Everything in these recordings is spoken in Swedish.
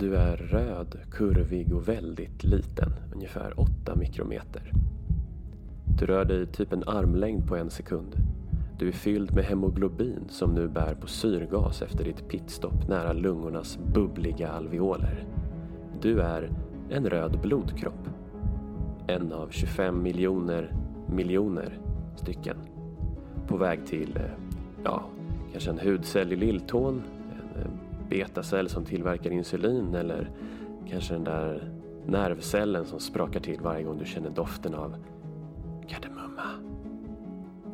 Du är röd, kurvig och väldigt liten, ungefär 8 mikrometer. Du rör dig typ en armlängd på en sekund. Du är fylld med hemoglobin som nu bär på syrgas efter ditt pitstopp nära lungornas bubbliga alveoler. Du är en röd blodkropp. En av 25 miljoner miljoner stycken. På väg till, eh, ja, kanske en hudcell i lilltån, betacell som tillverkar insulin eller kanske den där nervcellen som sprakar till varje gång du känner doften av kardemumma.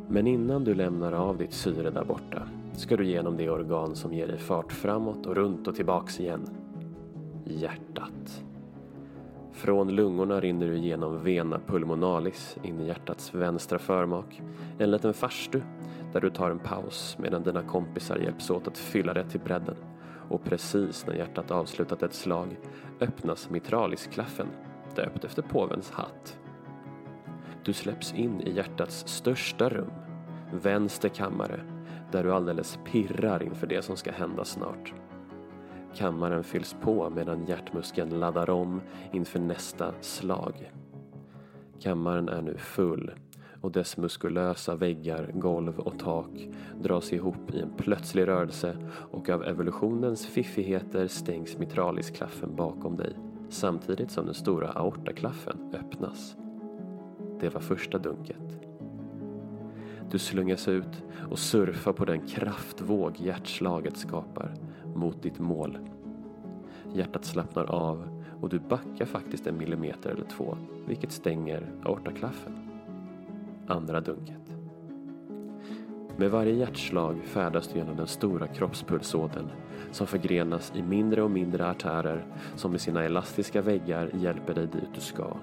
Men innan du lämnar av ditt syre där borta ska du genom det organ som ger dig fart framåt och runt och tillbaks igen. Hjärtat. Från lungorna rinner du genom vena pulmonalis in i hjärtats vänstra förmak. En liten farstu där du tar en paus medan dina kompisar hjälps åt att fylla det till bredden. Och precis när hjärtat avslutat ett slag öppnas mitralisklaffen, döpt efter påvens hatt. Du släpps in i hjärtats största rum, vänster kammare, där du alldeles pirrar inför det som ska hända snart. Kammaren fylls på medan hjärtmuskeln laddar om inför nästa slag. Kammaren är nu full och dess muskulösa väggar, golv och tak dras ihop i en plötslig rörelse och av evolutionens fiffigheter stängs mitralisklaffen bakom dig samtidigt som den stora aortaklaffen öppnas. Det var första dunket. Du slungas ut och surfar på den kraftvåg hjärtslaget skapar mot ditt mål. Hjärtat slappnar av och du backar faktiskt en millimeter eller två vilket stänger aortaklaffen. Andra dunket. Med varje hjärtslag färdas du genom den stora kroppspulsådern som förgrenas i mindre och mindre artärer som med sina elastiska väggar hjälper dig dit du ska.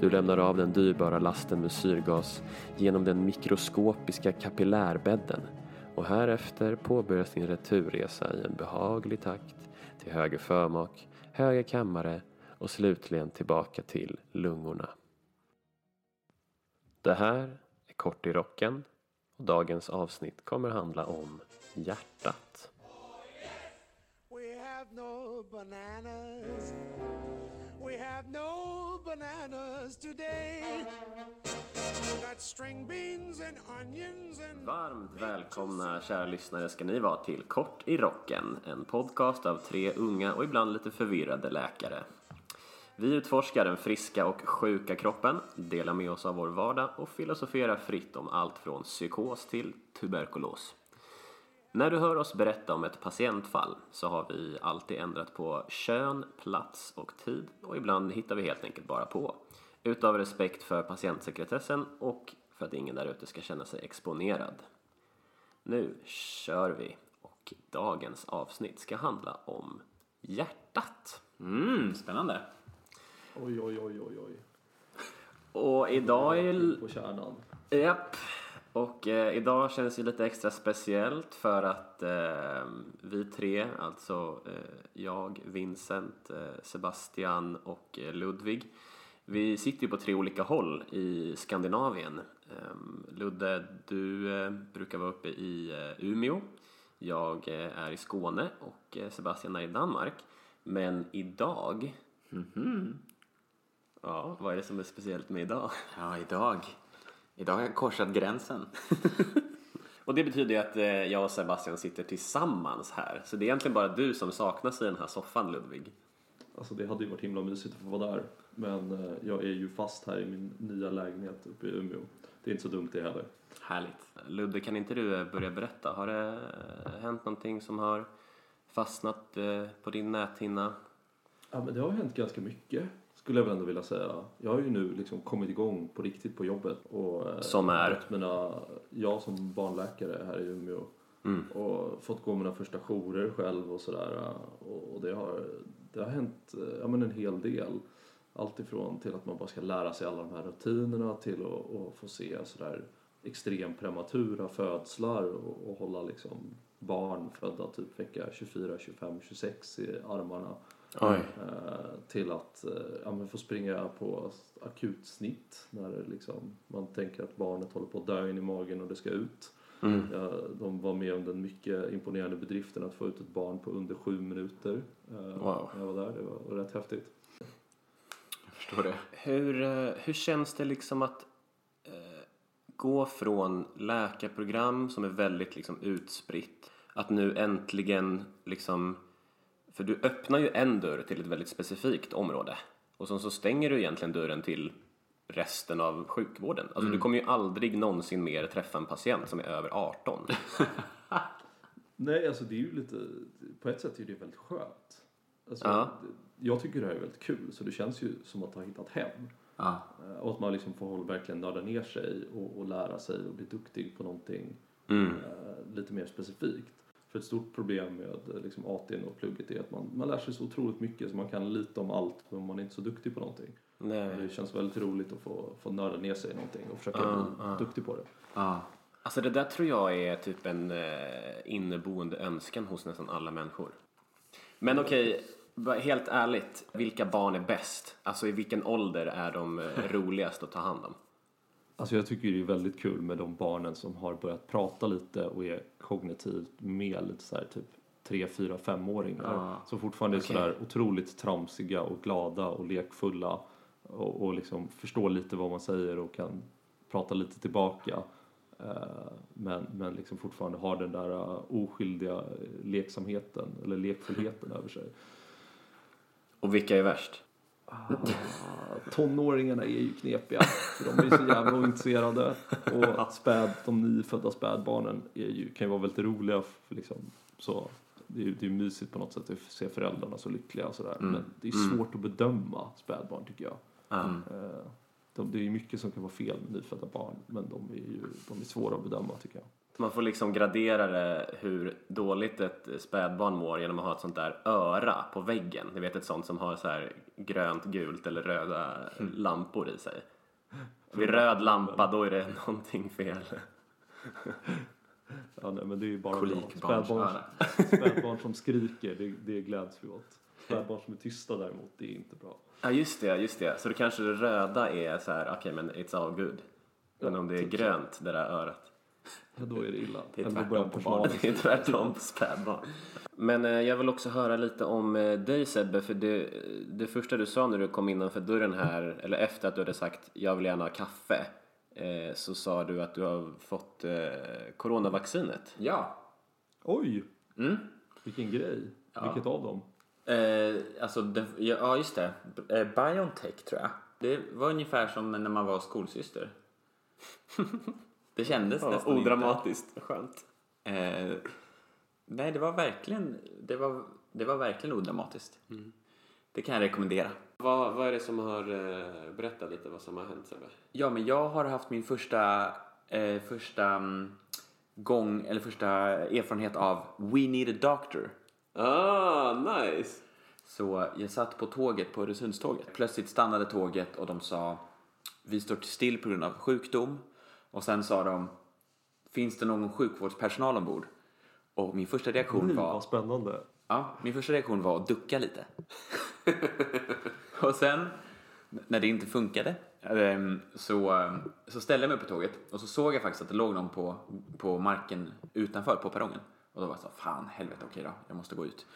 Du lämnar av den dyrbara lasten med syrgas genom den mikroskopiska kapillärbädden och härefter påbörjas din returresa i en behaglig takt till höger förmak, höger kammare och slutligen tillbaka till lungorna. Det här är Kort i rocken och dagens avsnitt kommer handla om hjärtat. We have no bananas. We have no bananas today. Varmt välkomna kära lyssnare ska ni vara till Kort i rocken, en podcast av tre unga och ibland lite förvirrade läkare. Vi utforskar den friska och sjuka kroppen, delar med oss av vår vardag och filosoferar fritt om allt från psykos till tuberkulos. När du hör oss berätta om ett patientfall så har vi alltid ändrat på kön, plats och tid och ibland hittar vi helt enkelt bara på. Utav respekt för patientsekretessen och för att ingen där ute ska känna sig exponerad. Nu kör vi och dagens avsnitt ska handla om hjärtat. Mm, spännande. Oj, oj, oj, oj, oj. Och idag är... På kärnan. Japp. Och eh, idag känns det lite extra speciellt för att eh, vi tre, alltså eh, jag, Vincent, eh, Sebastian och eh, Ludvig, vi sitter ju på tre olika håll i Skandinavien. Eh, Ludde, du eh, brukar vara uppe i Umeå. Jag är i Skåne och Sebastian är i Danmark. Men idag... Ja, vad är det som är speciellt med idag? Ja, idag. Idag har jag korsat gränsen. Och det betyder ju att eh, jag och Sebastian sitter tillsammans här. Så det är egentligen bara du som saknas i den här soffan Ludvig. Alltså det hade ju varit himla mysigt att få vara där. Men eh, jag är ju fast här i min nya lägenhet uppe i Umeå. Det är inte så dumt det heller. Härligt. Ludde, kan inte du eh, börja berätta? Har det hänt någonting som har fastnat på din näthinna? Ja men det har hänt ganska mycket. Skulle jag väl ändå vilja säga. Jag har ju nu liksom kommit igång på riktigt på jobbet. Och, eh, Som är? Mina, jag som barnläkare här i Umeå. Mm. Och fått gå mina första jourer själv och sådär. Och, det, har, det har hänt eh, ja, men en hel del. Allt ifrån till att man bara ska lära sig alla de här rutinerna till att, få se sådär extremt prematura födslar och, och hålla liksom barn födda typ vecka 24, 25, 26 i armarna. Oj. Eh, till att eh, ja, men få springa på akutsnitt när liksom, man tänker att barnet håller på att dö in i magen och det ska ut. Ja, de var med om den mycket imponerande bedriften att få ut ett barn på under sju minuter. eh, Wow. När jag var där, det var rätt häftigt. Jag förstår det. Hur, hur känns det liksom att eh, gå från läkarprogram som är väldigt liksom utspritt att nu äntligen liksom för du öppnar ju en dörr till ett väldigt specifikt område och sen så stänger du egentligen dörren till resten av sjukvården. Alltså du kommer ju aldrig någonsin mer träffa en patient som är över 18. Nej, alltså det är ju lite, på ett sätt är det väldigt skönt. Alltså, Ja. det- Jag tycker det här är väldigt kul, så det känns ju som att ha hittat hem. Eh, Och att man liksom får verkligen nörda ner sig och, och lära sig och bli duktig på någonting Mm. eh, lite mer specifikt. För ett stort problem med liksom, AT'n och plugget är att man, man lär sig så otroligt mycket så man kan lite om allt men man är inte så duktig på någonting. Nej. Det känns väldigt roligt att få, få nörda ner sig i någonting och försöka Ja, bli ja. duktig på det. Ja. Alltså det där tror jag är typ en eh, inneboende önskan hos nästan alla människor. Men okej, bara helt ärligt, vilka barn är bäst? Alltså i vilken ålder är de eh, roligast att ta hand om? Alltså jag tycker det är väldigt kul med de barnen som har börjat prata lite och är kognitivt med lite så här typ 3, 4, 5-åringar. Ja. Som fortfarande är Okej. sådär otroligt tramsiga och glada och lekfulla och, och liksom förstår lite vad man säger och kan prata lite tillbaka. Eh, Men, men liksom fortfarande har den där eh, oskyldiga eh, leksamheten eller lekfullheten över sig. Och vilka är värst? Tonåringarna är ju knepiga, för de är så jävla ointresserade. Och späd, de nyfödda spädbarnen är ju, kan ju vara väldigt roliga. För liksom, så, det är ju det är mysigt på något sätt att se föräldrarna så lyckliga och sådär. Men det är svårt att bedöma spädbarn tycker jag. Mm. De, det är ju mycket som kan vara fel med nyfödda barn, men de är ju de är svåra att bedöma tycker jag. Man får liksom gradera det hur dåligt ett spädbarn mår genom att ha ett sånt där öra på väggen. Ni vet ett sånt som har så här grönt, gult eller röda lampor i sig. Vid röd lampa då är det någonting fel. Ja, nej, men det är ju bara. Spädbarn, spädbarn som skriker, det, det gläds vi åt. Spädbarn som är tysta däremot, det är inte bra. Ja just det, just det. Så det kanske det röda är så här, okej men it's all good. Men Ja, om det är typ så. grönt, det där örat. Ja, då är det illa. Det är tvärtom på barnet. Det är tvärtom på spädbarn. Men eh, jag vill också höra lite om eh, dig Sebbe, för det, det första du sa när du kom innanför dörren här, eller efter att du hade sagt jag vill gärna ha kaffe, eh, så sa du att du har fått coronavaccinet. Ja. Oj, Mm. vilken grej. Vilket av dem? Alltså, det, ja, ja, just det. Biontech tror jag. Det var ungefär som när man var skolsyster. Det kändes Ja, nästan odramatiskt, skönt. inte. Eh, nej, det var verkligen, det var, det var verkligen odramatiskt. Det kan jag rekommendera. Vad, vad är det som har, eh, berätta lite vad som har hänt Sebbe. Ja, men jag har haft min första, eh, första mm, gång, eller första erfarenhet av We need a doctor. Ah, nice! Så jag satt på tåget, på Öresundståget. Plötsligt stannade tåget och de sa vi står still på grund av sjukdom. Och sen sa de finns det någon sjukvårdspersonal ombord? Och min första reaktion var vad spännande. Ja, min första reaktion var att ducka lite. och sen, när det inte funkade, ehm, så, ehm, så ställde jag mig upp på tåget och så såg jag faktiskt att det låg någon på, på marken utanför, på perrongen. Och då var jag så, fan helvete, okej då, jag måste gå ut.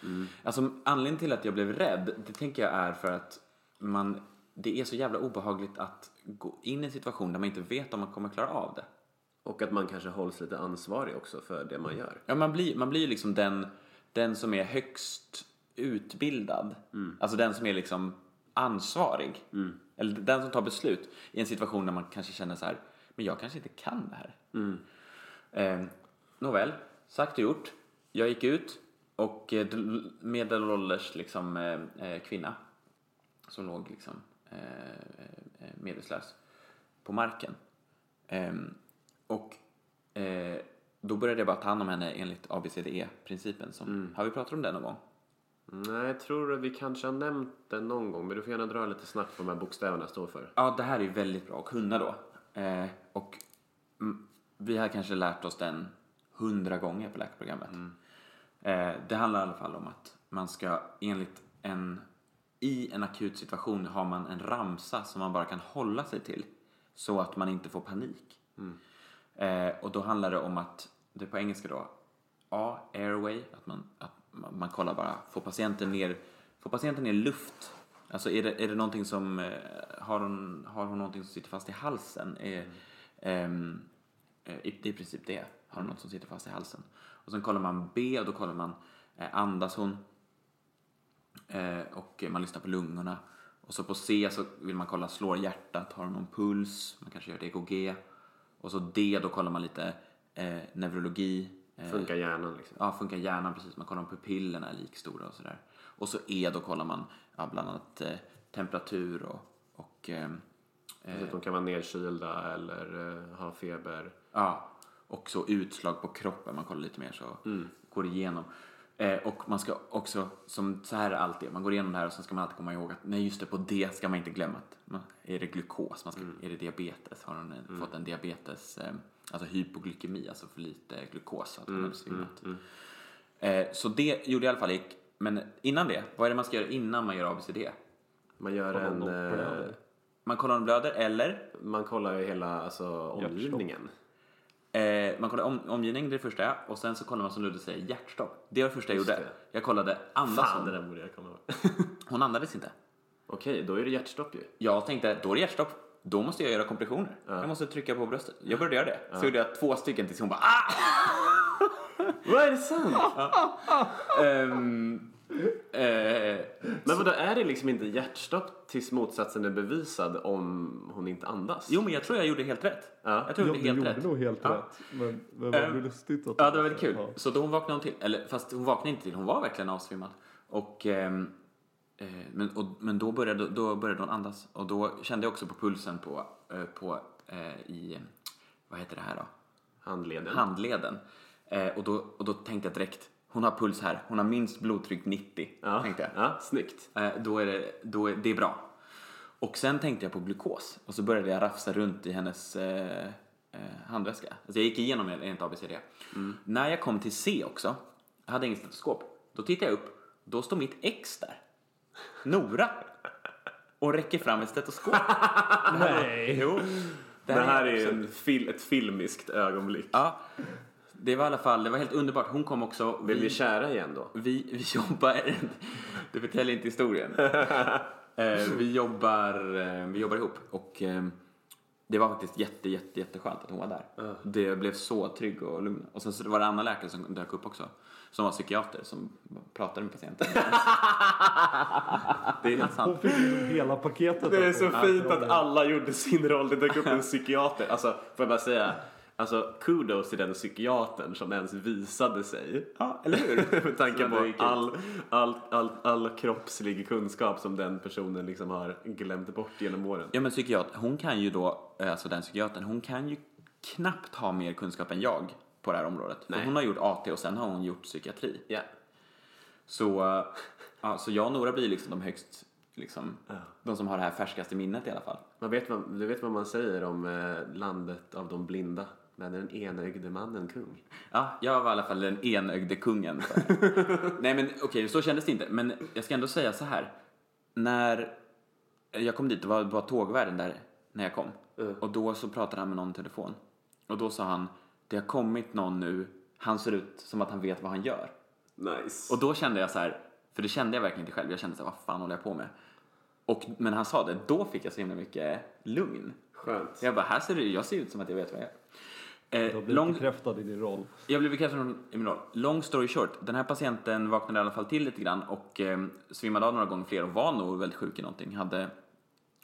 Alltså anledningen till att jag blev rädd, det tänker jag är för att man, det är så jävla obehagligt att gå in i en situation där man inte vet om man kommer klara av det. Och att man kanske hålls lite ansvarig också för det man gör. Ja, man blir, man blir liksom den, den som är högst utbildad. Alltså den som är liksom ansvarig. Eller den som tar beslut i en situation där man kanske känner så här, men jag kanske inte kan det här. Eh, nåväl, sagt och gjort. Jag gick ut och eh, medelålders liksom, eh, eh, kvinna som låg liksom medvetslös på marken. Ehm, och eh, då började jag bara ta hand om henne enligt ABCDE-principen. Som, Har vi pratat om det någon gång? Nej, jag tror att vi kanske har nämnt det någon gång, men du får gärna dra lite snabbt vad de här bokstäverna står för. Ja, det här är ju väldigt bra att kunna då. Eh, och mm, vi har kanske lärt oss den hundra gånger på läkarprogrammet. Eh, det handlar i alla fall om att man ska enligt en, i en akut situation har man en ramsa som man bara kan hålla sig till så att man inte får panik. Eh, och då handlar det om att, det är på engelska då, A, airway, att man, att man, man kollar bara, får patienten ner, får patienten ner luft? Alltså är det, är det någonting som, eh, har hon, har hon någonting som sitter fast i halsen? Är, ehm, eh, i- det är i princip det, har hon något som sitter fast i halsen? Och sen kollar man B och då kollar man, eh, andas hon? Eh, och man lyssnar på lungorna. Och så på C så vill man kolla, slår hjärtat, har hon någon puls? Man kanske gör ett EKG. Och så D, då kollar man lite eh, neurologi. Eh, Funkar hjärnan liksom. Ja, funkar hjärnan precis. Man kollar om pupillerna är likstora och sådär. Och så E, då kollar man ja, bland annat eh, temperatur och, och eh, Så att de kan vara nedkylda eller eh, ha feber. Ja, och så utslag på kroppen, man kollar lite mer så går igenom. Eh, och man ska också, som så här är alltid, man går igenom det här och sen ska man alltid komma ihåg att nej just det, på det ska man inte glömma att man, är det glukos, man ska, är det diabetes, har hon en, fått en diabetes, eh, alltså hypoglykemi, alltså för lite glukos, så att hon hade svimmat. Eh, så det gjorde jag i alla fall, gick, men innan det, vad är det man ska göra innan man gör ABCD? Man gör en... Eh. Man kollar om de blöder eller man kollar ju hela alltså, omgivningen. Eh, man kollar om, omgivning, det är det första. Och sen så kollar man som Ludde säger hjärtstopp. Det var det första jag Just gjorde. det. Jag kollade, andas Fan, det hon? där borde jag komma ihåg. Hon andades inte. Okej, då är det hjärtstopp ju. Jag tänkte, då är det hjärtstopp. Då måste jag göra kompressioner. Jag måste trycka på bröstet. Jag började göra det. Så gjorde jag två stycken tills hon bara ah! Vad är det sant? Ehm, eh, Men vadå, är det liksom inte hjärtstopp tills motsatsen är bevisad om hon inte andas? jo, men jag tror jag gjorde helt rätt. Ja. Jag tror jag Ja, gjorde helt rätt. nog helt Ja. rätt. Men, men vad blir lustigt att Ja, det var väldigt kul. Ja. Så då vaknade hon till. Eller fast hon vaknade inte till, hon var verkligen avsvimmad. Och, ehm, eh, men, och, men då började, då började hon andas. Och då kände jag också på pulsen på, eh, på eh, i, vad heter det här då? Handleden. Handleden. Eh, och, då, och då tänkte jag direkt, hon har puls här, hon har minst blodtryck 90. ja. Tänkte jag. ja, snyggt. Eh, då är det, då är, det är bra. Och sen tänkte jag på glukos och så började jag rafsa runt i hennes eh, eh, handväska. Alltså jag gick igenom enligt ABCD. När jag kom till C också, jag hade inget stetoskop, då tittade jag upp, då står mitt ex där. Nora. Och räcker fram ett stetoskop. Nej! Jo. Det här är också- en fil, ett filmiskt ögonblick. Ja. Det var i alla fall, det var helt underbart. Hon kom också. Blir vi kära igen då? Vi, vi jobbar... Du förtäljer inte historien. Eh, vi, jobbar, eh, vi jobbar ihop och eh, det var faktiskt jätte, jätte, jätteskönt att hon var där. Det blev så trygg och lugn. Och sen så var det en annan läkare som dök upp också. Som var psykiater som pratade med patienten. det är helt sant. Hon fick liksom hela paketet. Det är så fint att alla gjorde sin roll. Det dök upp en psykiater. Alltså, får jag bara säga. Alltså, kudos till den psykiatern som ens visade sig. Ja, eller hur? Med tanke på all, all, all, all kroppslig kunskap som den personen liksom har glömt bort genom åren. Ja men psykiater, hon kan ju då, alltså den psykiatern, hon kan ju knappt ha mer kunskap än jag på det här området. För Nej. hon har gjort AT och sen har hon gjort psykiatri. Ja. Så, ja, så jag och Nora blir liksom de högst, liksom, de som har det här färskaste minnet i alla fall. Man vet, du vet vad man säger om eh, landet av de blinda? Men den enögde mannen kung. Ja, jag var i alla fall den enögde kungen. Nej men okej, så kändes det inte. Men jag ska ändå säga så här. När jag kom dit, det var, var tågvärden där när jag kom. Och då så pratade han med någon i telefon. Och då sa han, det har kommit någon nu, han ser ut som att han vet vad han gör. Nice. Och då kände jag så här, för det kände jag verkligen inte själv. Jag kände så här, vad fan håller jag på med? Och, men han sa det, då fick jag så himla mycket lugn. Skönt. Jag bara, här ser det, jag ser ut som att jag vet vad jag gör. Du har Eh, blivit bekräftad i din roll. jag blev bekräftad i min roll. Long story short, den här patienten vaknade i alla fall till lite grann och eh, svimmade av några gånger fler och var nog väldigt sjuk i någonting. Hade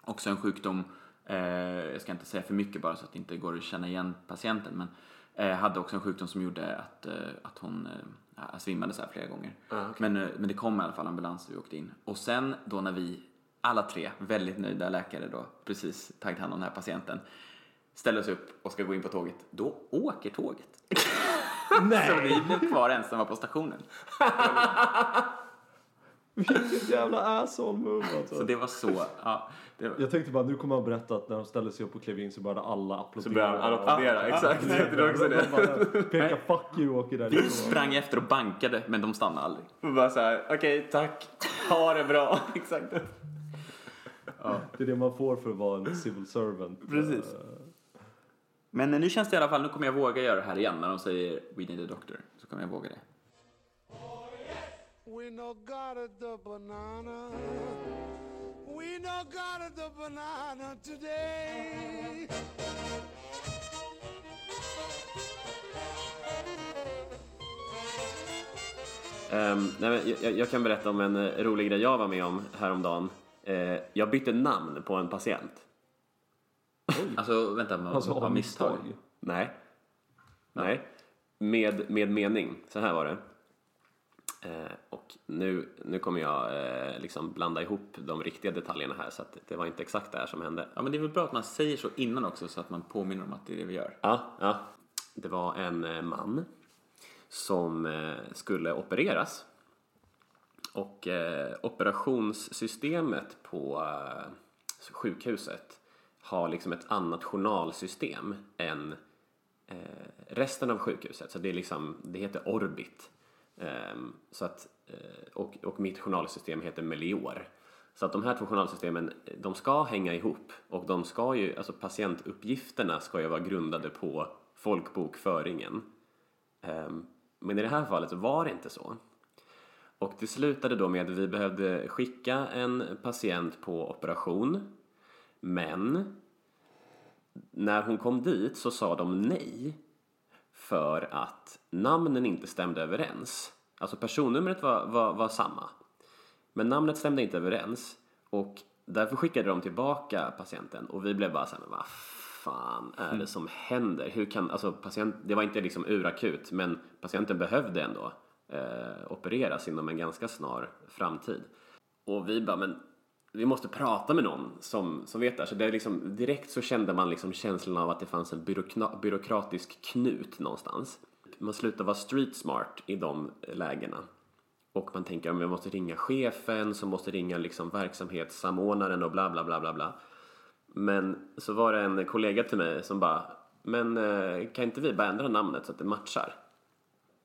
också en sjukdom, eh, jag ska inte säga för mycket bara så att det inte går att känna igen patienten, men eh, hade också en sjukdom som gjorde att, eh, att hon eh, svimmade så här flera gånger. Ah, okej. men, eh, men det kom i alla fall ambulans och vi åkte in. Och sen då när vi, alla tre väldigt nöjda läkare då, precis tagit hand om den här patienten, ställer oss upp och ska gå in på tåget, då åker tåget. Så vi blev kvar ensamma på stationen. Vilket jävla asshole move Så alltså. det var så, ja. Det var, Jag tänkte bara, nu kommer han berätta att när de ställde sig upp och klev in så började alla applådera. Så börjar han applådera, exakt. Jag tror också det. Peka fuck you och åker vi därifrån. sprang efter och bankade, men de stannade aldrig. Och bara så här, okej, tack. Ha det bra. exakt. Det är det man får för att vara en civil servant. Precis. Men nu känns det i alla fall, nu kommer jag våga göra det här igen när de säger We need a doctor. Så kommer jag våga det. We no got it the banana. We no got it the banana today. Ehm, nej, men jag, jag kan berätta om en eh, rolig grej jag var med om häromdagen. Uh, jag bytte namn på en patient. Alltså vänta, man, Alltså av misstag. Nej. Nej. Med, med mening. Så här var det. Eh, och nu, nu kommer jag eh, liksom blanda ihop de riktiga detaljerna här så att det var inte exakt det här som hände. Ja men det är väl bra att man säger så innan också så att man påminner om att det är det vi gör. Ja, ja. Det var en eh, man som eh, skulle opereras. Och eh, operationssystemet på eh, sjukhuset har liksom ett annat journalsystem än eh, resten av sjukhuset. Så det är liksom, det heter Orbit. Eh, så att, eh, och, och mitt journalsystem heter Melior. Så att de här två journalsystemen, de ska hänga ihop och de ska ju, alltså patientuppgifterna ska ju vara grundade på folkbokföringen. Ehm, men i det här fallet var det inte så. Och det slutade då med att vi behövde skicka en patient på operation. Men när hon kom dit så sa de nej för att namnen inte stämde överens. Alltså personnumret var, var, var samma. Men namnet stämde inte överens och därför skickade de tillbaka patienten och vi blev bara såhär, men vad fan är det som händer? Hur kan, alltså patient, det var inte liksom urakut men patienten behövde ändå eh, opereras inom en ganska snar framtid. Och vi bara, men vi måste prata med någon som, som vet det här. Så det är liksom, direkt så kände man liksom känslan av att det fanns en byråkna, byråkratisk knut någonstans. Man slutar vara street smart i de lägena. Och man tänker att jag måste ringa chefen som måste ringa liksom verksamhetssamordnaren och bla bla bla bla bla. Men så var det en kollega till mig som bara, men eh, kan inte vi bara ändra namnet så att det matchar?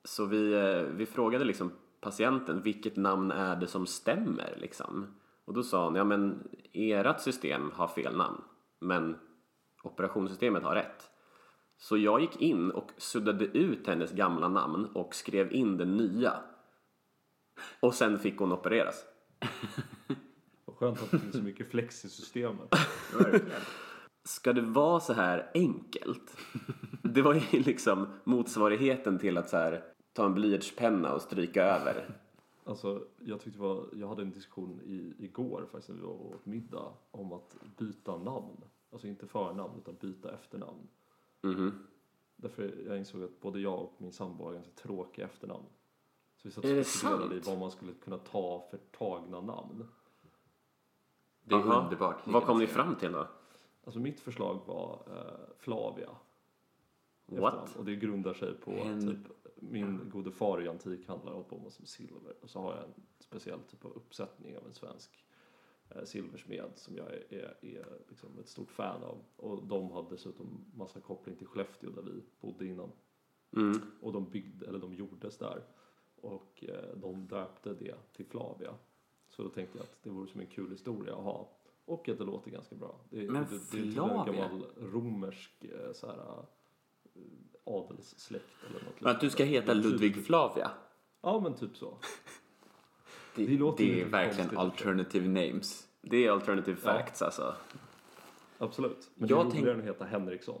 Så vi, eh, vi frågade liksom patienten, vilket namn är det som stämmer liksom? Och då sa hon, ja men ert system har fel namn, men operationssystemet har rätt. Så jag gick in och suddade ut hennes gamla namn och skrev in det nya. Och sen fick hon opereras. Vad skönt att det finns så mycket flex i systemet. Ska det vara så här enkelt? Det var ju liksom motsvarigheten till att så här, ta en blyertspenna och stryka över. Alltså, jag, tyckte var, jag hade en diskussion i, igår faktiskt när vi var åt middag om att byta namn. Alltså inte förnamn utan byta efternamn. Mhm. Därför jag insåg att både jag och min sambo har ganska tråkiga efternamn. Så vi satt och spekulerade i vad man skulle kunna ta för tagna namn. Det är Aha. underbart. Vad kom ni fram till då? Alltså mitt förslag var eh, Flavia. I What? Och det grundar sig på En- typ min gode far är antikhandlare och på med som silver. Och så har jag en speciell typ av uppsättning av en svensk eh, silversmed som jag är, är, är liksom ett stort fan av. Och de har dessutom massa koppling till Skellefteå där vi bodde innan. Mm. Och de byggde, eller de gjordes där. Och eh, de döpte det till Flavia. Så då tänkte jag att det vore som en kul historia att ha. Och att det låter ganska bra. Det, Men det, det är typ gammal romersk eh, så här, adelssläkt eller något Men att du ska heta Ludvig Flavia. Ja men typ så. Det, Det låter det är verkligen konstigt. alternative names. Det är alternative Ja. facts alltså. Absolut. Men Jag det är tänk- roligare än att heta Henriksson.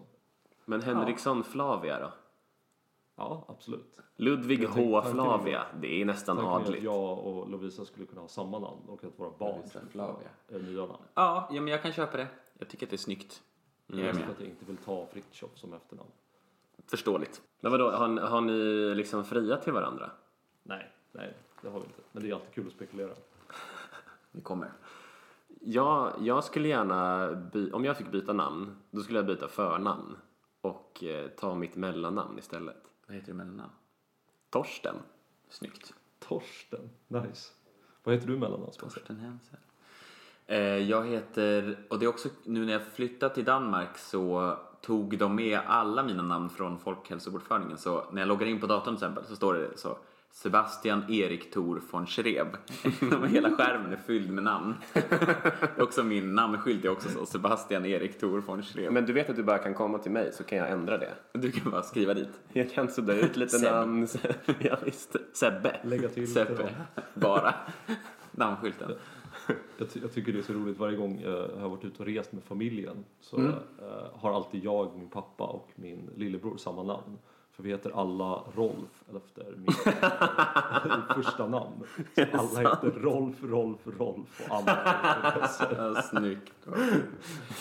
Men Henriksson Flavia då? Ja, absolut. Ludvig Jag tänk- H. Flavia, det är nästan är att adligt. jag och Lovisa skulle kunna ha samma namn och att våra barn Lovisa skulle Flavia. eh, nya namn. Ja, ja, men jag kan köpa det. Jag tycker att det är snyggt. Jag är Just med. för att jag inte vill ta Fritiof som efternamn. Förståeligt. Men vadå, har, har ni liksom friat till varandra? Nej, nej, det har vi inte. Men det är alltid kul att spekulera. Det kommer. Ja, jag skulle gärna, by- om jag fick byta namn, då skulle jag byta förnamn och eh, ta mitt mellannamn istället. Vad heter du mellannamn? Torsten. Snyggt. Torsten, nice. Vad heter du mellannamn? Torsten Hensel. Eh, jag heter, och det är också nu när jag flyttade till Danmark så tog de med alla mina namn från folkhälsobokföringen. Så när jag loggar in på datorn till exempel så står det så Sebastian Erik Tor von Schreb. Hela skärmen är fylld med namn. också min namnskylt är också så, Sebastian Erik Tor von Schreb. Men du vet att du bara kan komma till mig så kan jag ändra det. Du kan bara skriva dit. Jag kan sudda ut lite Seb. namn. ja, visst. Sebbe. Lägga till då. Bara. Namnskylten. Jag, ty- jag tycker det är så roligt varje gång jag har varit ute och rest med familjen så Mm. eh, har alltid jag, min pappa och min lillebror samma namn. För vi heter alla Rolf efter mitt första namn. Så alla heter Rolf, Rolf, Rolf och alla. Ja, snyggt.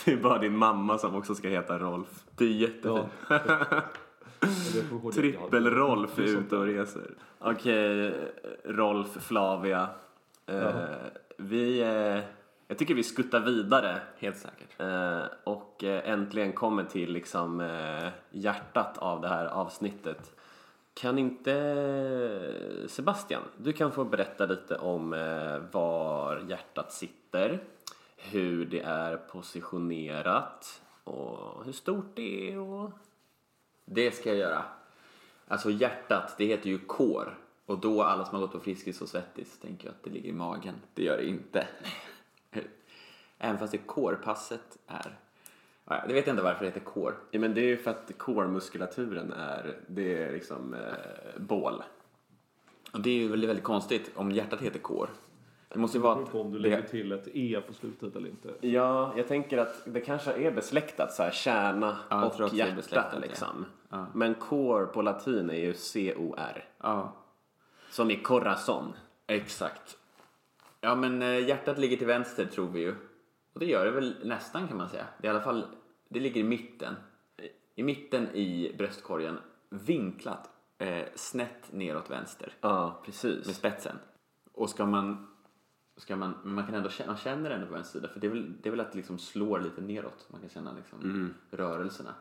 Det är bara din mamma som också ska heta Rolf. Det är jättefint. Ja. Jag. Jag Trippel-Rolf är ute och reser. Okej, Rolf, Flavia. Eh. Vi, eh, jag tycker vi skuttar vidare Helt säkert. eh, och eh, äntligen kommer till liksom eh, hjärtat av det här avsnittet. Kan inte eh, Sebastian, du kan få berätta lite om var hjärtat sitter, hur det är positionerat och hur stort det är och Det ska jag göra. Alltså hjärtat, det heter ju kår. Och då alla som har gått på Friskis och Svettis tänker jag att det ligger i magen. Det gör det inte. Även fast det kårpasset är... Ja, det vet jag inte varför det heter kår. Ja, men det är ju för att core-muskulaturen är, det är liksom eh, bål. Och det är ju väldigt, väldigt konstigt om hjärtat heter kår. Det måste ju Det vara beror på om du det- lägger till ett E på slutet eller inte. Ja, jag tänker att det kanske är besläktat så här, kärna Ja, och det hjärta liksom. Ja. Men core på latin är ju C-O-R. Ja, Som i corazon. exakt. Ja, men eh, hjärtat ligger till vänster tror vi ju. Och det gör det väl nästan kan man säga. Det är i alla fall, det ligger i mitten. I mitten i bröstkorgen, vinklat eh, snett neråt vänster Ja, med precis. spetsen. Och ska man, ska man, men man kan ändå känna, man känner ändå på vänster sida för det är väl, det är väl att det liksom slår lite neråt. Man kan känna liksom rörelserna.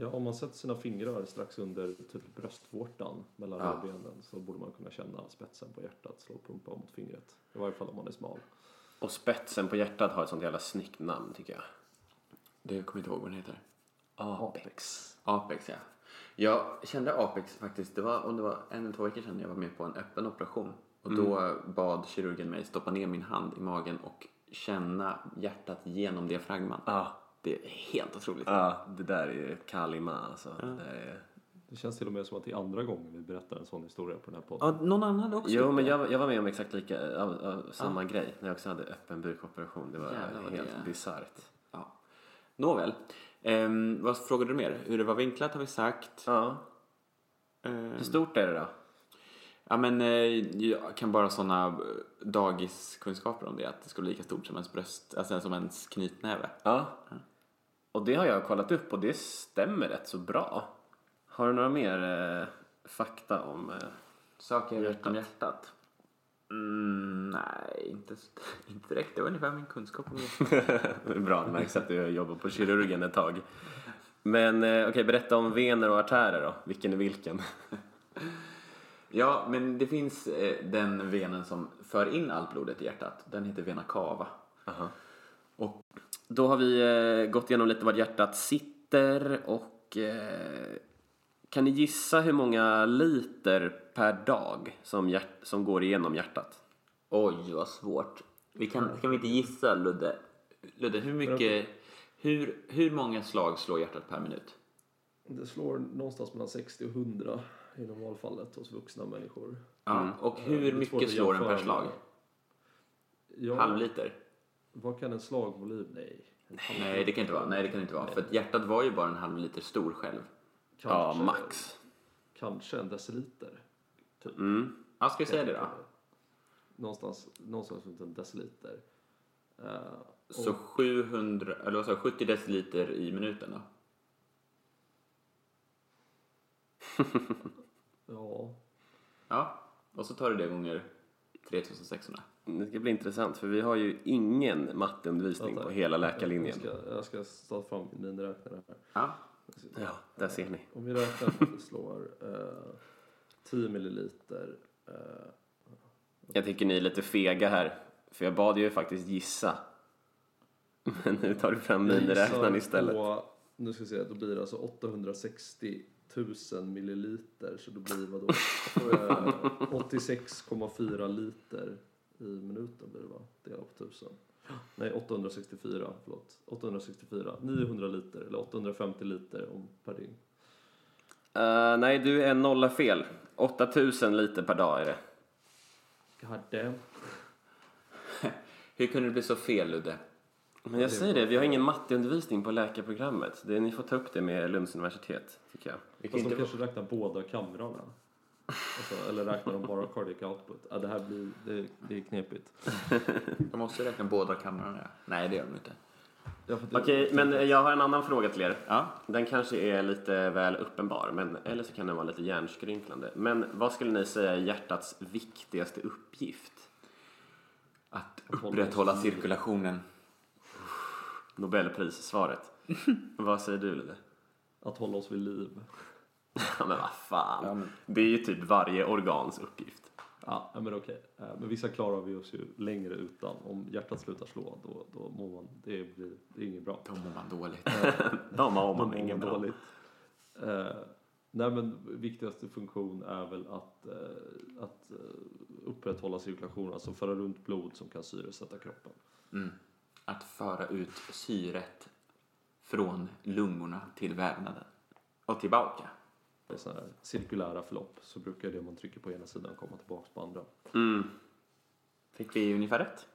Ja, om man sätter sina fingrar strax under typ bröstvårtan mellan Ja. revbenen så borde man kunna känna spetsen på hjärtat slå pumpa mot fingret. I varje fall om man är smal. Och spetsen på hjärtat har ett sånt jävla snyggt namn tycker jag. Det kommer inte ihåg vad den heter. Apex. Apex ja. Jag kände Apex faktiskt, det var, om det var en eller två veckor sedan jag var med på en öppen operation. Och då bad kirurgen mig stoppa ner min hand i magen och känna hjärtat genom diafragman. Ja. Det är helt otroligt. Ja, det där är ju Kalima alltså. Det där är... Det känns till och med som att det är andra gången vi berättar en sån historia på den här podden. Ja, någon annan hade också Jo, men det. jag, jag var med om exakt lika, av, av, samma grej när jag också hade öppen bukoperation. Det var Jävlar helt det bisarrt. Ja. Nåväl. Ehm, vad frågade du mer? Hur det var vinklat har vi sagt. Ja. Ehm, Hur stort är det då? Ja men eh, jag kan bara sådana dagiskunskaper om det att det skulle vara lika stort som ens bröst, alltså som ens knytnäve. Ja. Och det har jag kollat upp och det stämmer rätt så bra. Har du några mer eh, fakta om... Eh, Saker Hjärtat. om hjärtat? Mm, nej, inte, inte direkt. Det var ungefär min kunskap om hjärtat. bra, det märks att du jobbar på kirurgen ett tag. Men eh, okej, berätta om vener och artärer då. Vilken är vilken? ja, men det finns eh, den venen som för in allt blodet i hjärtat. Den heter vena cava. Aha. Och Då har vi eh, gått igenom lite var hjärtat sitter och eh, kan ni gissa hur många liter per dag som, hjärt, som går igenom hjärtat? oj, vad svårt. Vi kan, kan vi inte gissa, Ludde? Ludde, hur mycket... Hur, hur många slag slår hjärtat per minut? Det slår någonstans mellan 60 och 100 i normalfallet hos vuxna människor. Ja, och Det hur mycket slår den per slag? Ja, Halv liter? Vad kan en slagvolym? Nej. En Nej, det kan inte vara. Nej, det kan inte vara. För att hjärtat var ju bara en halv liter stor själv. Ja, Kanske- max. Kanske en deciliter. Typ. Mm. Ja, ska vi säga det då? Någonstans, någonstans runt en deciliter. Eh, och, Så 700, eller vad sa jag, 70 deciliter i minuten då? ja, Ja, och så tar du det gånger 3600. Det ska bli intressant för vi har ju ingen matteundervisning på hela Jag läkarlinjen. ska, jag ska ta fram min miniräknare här. Ja, Ja, där ser ni. Om vi räknar att det slår eh, 10 milliliter. Eh, Jag tycker ni är lite fega här. För jag bad ju faktiskt gissa. Men nu tar du fram jag miniräknaren istället. På, nu ska vi se, då blir det alltså 860 000 milliliter. Så då blir vadå? Eh, 86,4 liter i minuten blir det va? Delat på 1000. Nej, 864, förlåt. 864. 900 liter, eller 850 liter om per dygn. Eh, nej, du är nolla fel. 8000 liter per dag är det. God damn. Hur kunde det bli så fel, Ludde? Men jag säger det, vi har ingen matteundervisning på läkarprogrammet. Det, ni får ta upp det med Lunds universitet, tycker jag. Vi kan Fast de kanske räknar båda kamrarna. Alltså, eller räknar de bara cardiac output? Ja, det här blir, det, det är knepigt. De måste räkna båda kamrarna. Nej, det gör de inte. Ja, det- Okej, men jag har en annan fråga till er. Ja. Den kanske är lite väl uppenbar, men, eller så kan den vara lite hjärnskrynklande. Men vad skulle ni säga är hjärtats viktigaste uppgift? Att upprätthålla cirkulationen. Nobelprissvaret. vad säger du, Ludde? Att hålla oss vid liv. Men vad fan. Ja, men- Det är ju typ varje organs uppgift. Ja, men okej. Eh, Men vissa klarar vi oss ju längre utan. Om hjärtat slutar slå, då, då mår man... Det, blir, det är inget bra. Då mår man dåligt. De har Då man mår ingen man bra. dåligt. Eh, nej, men viktigaste funktion är väl att, eh, att eh, upprätthålla cirkulationen, alltså föra runt blod som kan syresätta kroppen. Mm. Att föra ut syret från lungorna till vävnaden. Och tillbaka. I sådana här cirkulära förlopp så brukar det man trycker på ena sidan komma tillbaka på andra. Mm. Fick vi ungefär rätt?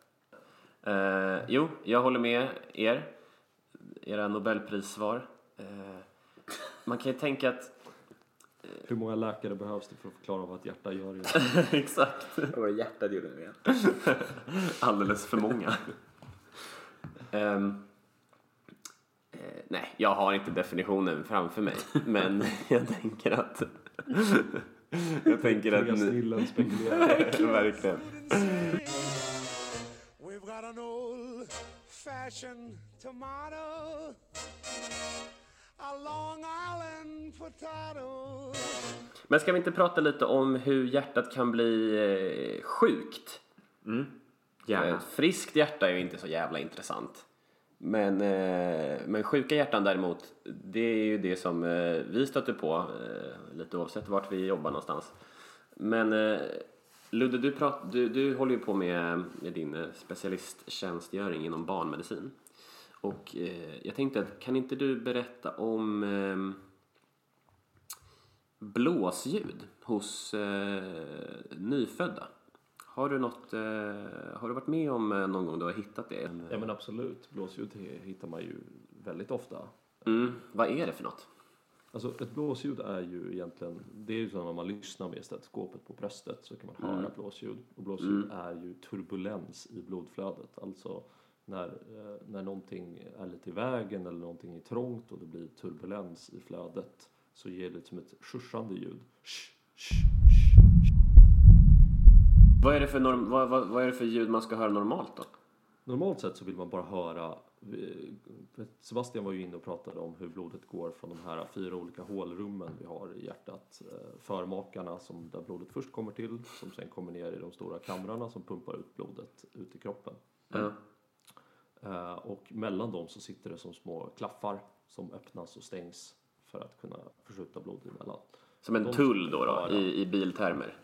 Eh, jo, jag håller med er. Era Nobelprissvar. Eh, man kan ju tänka att... Hur många läkare behövs det för att förklara vad ett hjärta gör? Exakt. Vad var det hjärtat gjorde nu igen? Alldeles för många. Ehm, eh, nej, jag har inte definitionen framför mig. Men jag tänker att... jag tänker att Tre ni... snillen spekulerar. Verkligen. We've got an old fashioned tomato, a Long Island potato. Men ska vi inte prata lite om hur hjärtat kan bli eh, sjukt? Gärna. Ett friskt hjärta är ju inte så jävla intressant. Men, eh, men sjuka hjärtan däremot, det är ju det som eh, vi stöter på, eh, lite oavsett vart vi jobbar någonstans. Men eh, Ludde, du, prat, du, du håller ju på med, med din eh, specialisttjänstgöring inom barnmedicin. Och eh, jag tänkte, att kan inte du berätta om eh, blåsljud hos eh, nyfödda? Har du, något, eh, har du varit med om eh, någon gång du har hittat det? Ja men absolut, blåsljud hittar man ju väldigt ofta. Mm, vad är det för något? Alltså ett blåsljud är ju egentligen, det är ju så när man lyssnar med stetoskopet på bröstet så kan man höra blåsljud. Och blåsljud är ju turbulens i blodflödet. Alltså när, eh, när någonting är lite i vägen eller någonting är trångt och det blir turbulens i flödet så ger det som ett sjuschande ljud. Sh, sh. Vad är, det för norm, vad, vad, vad är det för ljud man ska höra normalt då? Normalt sett så vill man bara höra eh, Sebastian var ju inne och pratade om hur blodet går från de här fyra olika hålrummen vi har i hjärtat. Eh, Förmakarna som där blodet först kommer till, som sen kommer ner i de stora kamrarna som pumpar ut blodet ut i kroppen. Eh, Och mellan dem så sitter det som små klaffar som öppnas och stängs för att kunna förskjuta blod emellan. Som en De tull då, då höra. i, i biltermer.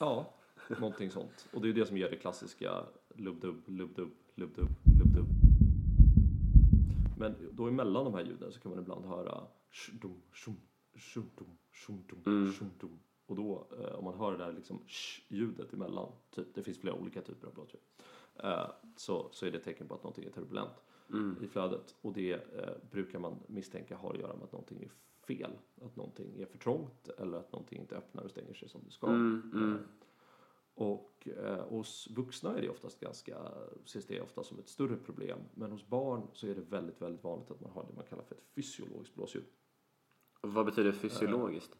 Ja, någonting sånt. Och det är ju det som ger det klassiska lubb-dubb, lubb-dubb, lubb-dubb, lubb-dubb. Men då emellan de här ljuden så kan man ibland höra sh-dum, shum, shum-dum, shum-dum, shum-dum. Och då, eh, om man hör det där liksom sh-ljudet emellan, typ, det finns flera olika typer av blåsljud, eh, så, så är det ett tecken på att någonting är turbulent i flödet. Och det eh, brukar man misstänka har att göra med att någonting är fel. Att någonting är för trångt eller att någonting inte öppnar och stänger sig som det ska. Eh, Och eh, hos vuxna är det oftast ganska, ses det ofta som ett större problem. Men hos barn så är det väldigt, väldigt vanligt att man har det man kallar för ett fysiologiskt blåsljud. Vad betyder fysiologiskt?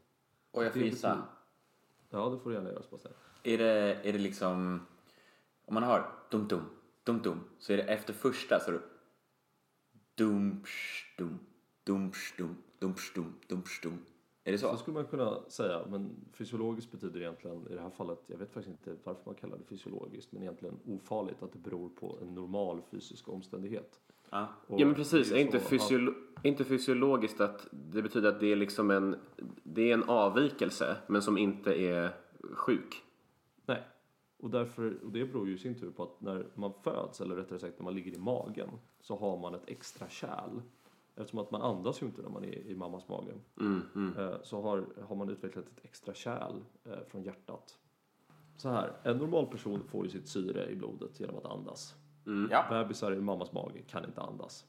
Och jag får gissa. betyder- Ja, det får du gärna göra Sebastian. Är det, är det liksom... Om man har dum dum, dum dum, så är det efter första så är det dum psh, dum, dum Är det Så så? skulle man kunna säga, men fysiologiskt betyder egentligen i det här fallet, jag vet faktiskt inte varför man kallar det fysiologiskt, men egentligen ofarligt att det beror på en normal fysisk omständighet. Ja. Och Ja men precis, det är inte, fysiolo- är inte fysiologiskt att det betyder att det är liksom en, det är en avvikelse men som inte är sjuk? Nej. Och, därför, och det beror ju i sin tur på att när man föds, eller rättare sagt när man ligger i magen, så har man ett extra kärl. Eftersom att man andas ju inte när man är i mammas mage. Eh, Så har, har man utvecklat ett extra kärl eh, från hjärtat. Så här, en normal person får ju sitt syre i blodet genom att andas. Ja. Bebisar i mammas mage kan inte andas.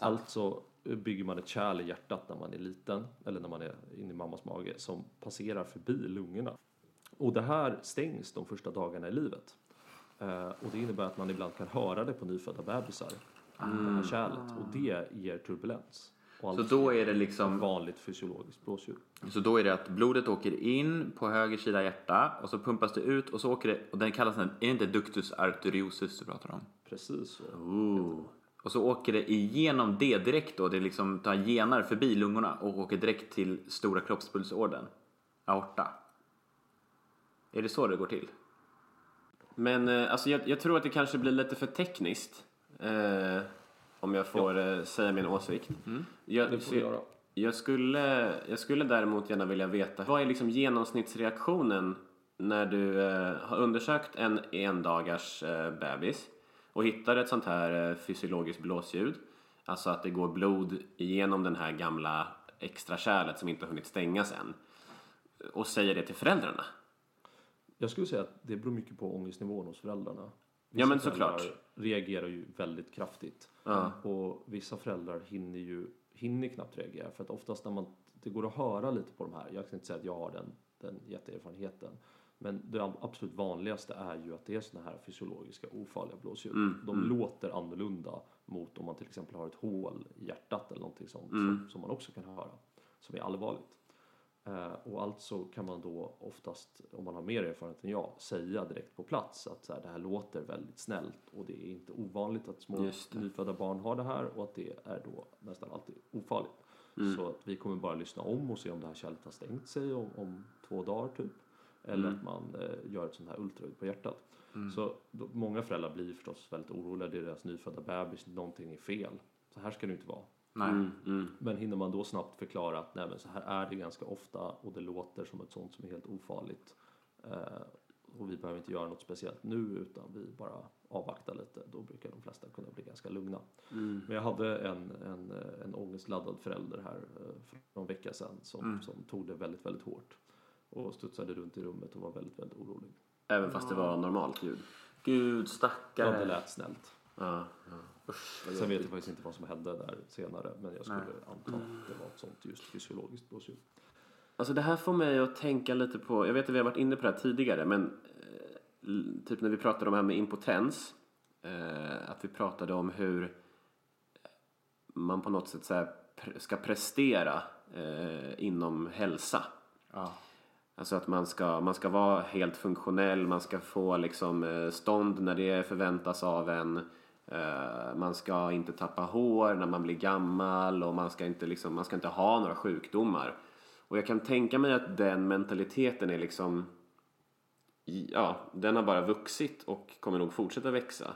Alltså bygger man ett kärl i hjärtat när man är liten, eller när man är inne i mammas mage, som passerar förbi lungorna. Och det här stängs de första dagarna i livet. Eh, och det innebär att man ibland kan höra det på nyfödda bebisar. Här kärlet. Och det ger turbulens. Så då är det liksom vanligt fysiologiskt blåsljud. Så då är det att blodet åker in på höger sida hjärta och så pumpas det ut och så åker det, och den kallas den, är det inte ductus arteriosus du pratar om? Precis så. Ooh. Och så åker det igenom det direkt då, det liksom tar genar förbi lungorna och åker direkt till stora kroppspulsådern, aorta. Är det så det går till? Men eh, alltså, jag, jag tror att det kanske blir lite för tekniskt. Eh, om jag får eh, säga min åsikt. Jag, Det får du göra. jag, skulle, jag skulle däremot gärna vilja veta, vad är liksom genomsnittsreaktionen när du eh, har undersökt en endagars eh, bebis och hittar ett sånt här eh, fysiologiskt blåsljud, alltså att det går blod igenom den här gamla extra kärlet som inte har hunnit stängas än, och säger det till föräldrarna. Jag skulle säga att det beror mycket på ångestnivån hos föräldrarna. Ja, men såklart. reagerar ju väldigt kraftigt. Ja. Och vissa föräldrar hinner ju hinner knappt reagera. För att oftast när man, det går att höra lite på de här. Jag kan inte säga att jag har den, den jätteerfarenheten. Men det absolut vanligaste är ju att det är såna här fysiologiska ofarliga blåsljud. de låter annorlunda mot om man till exempel har ett hål i hjärtat eller någonting sånt som, som man också kan höra. Som är allvarligt. Eh, och alltså kan man då oftast, om man har mer erfarenhet än jag, säga direkt på plats att så här, det här låter väldigt snällt och det är inte ovanligt att små nyfödda barn har det här och att det är då nästan alltid ofarligt. Så att vi kommer bara lyssna om och se om det här kärlet har stängt sig om, om två dagar typ. Eller att man eh, gör ett sånt här ultraljud på hjärtat. Så då, många föräldrar blir förstås väldigt oroliga, det är deras nyfödda bebis, någonting är fel. Så här ska det inte vara. Nej. Men hinner man då snabbt förklara att nej, men så här är det ganska ofta och det låter som ett sånt som är helt ofarligt. Eh, och vi behöver inte göra något speciellt nu utan vi bara avvaktar lite. Då brukar de flesta kunna bli ganska lugna. Men jag hade en, en, en ångestladdad förälder här eh, för någon vecka sedan som, som tog det väldigt, väldigt hårt. Och studsade runt i rummet och var väldigt, väldigt orolig. Även fast det var normalt ljud. Gud Ja, det stackare. lät snällt. Ja, Sen vet jag faktiskt inte vad som hände där senare men jag skulle anta att det var ett sånt just fysiologiskt blåsljud. Alltså det här får mig att tänka lite på, jag vet att vi har varit inne på det här tidigare, men eh, typ när vi pratade om det här med impotens, eh, att vi pratade om hur man på något sätt så ska prestera eh, inom hälsa. Ja. Alltså att man ska, man ska vara helt funktionell, man ska få liksom stånd när det förväntas av en. Eh, man ska inte tappa hår när man blir gammal och man ska inte, liksom, man ska inte ha några sjukdomar. Och jag kan tänka mig att den mentaliteten är liksom, ja, den har bara vuxit och kommer nog fortsätta växa.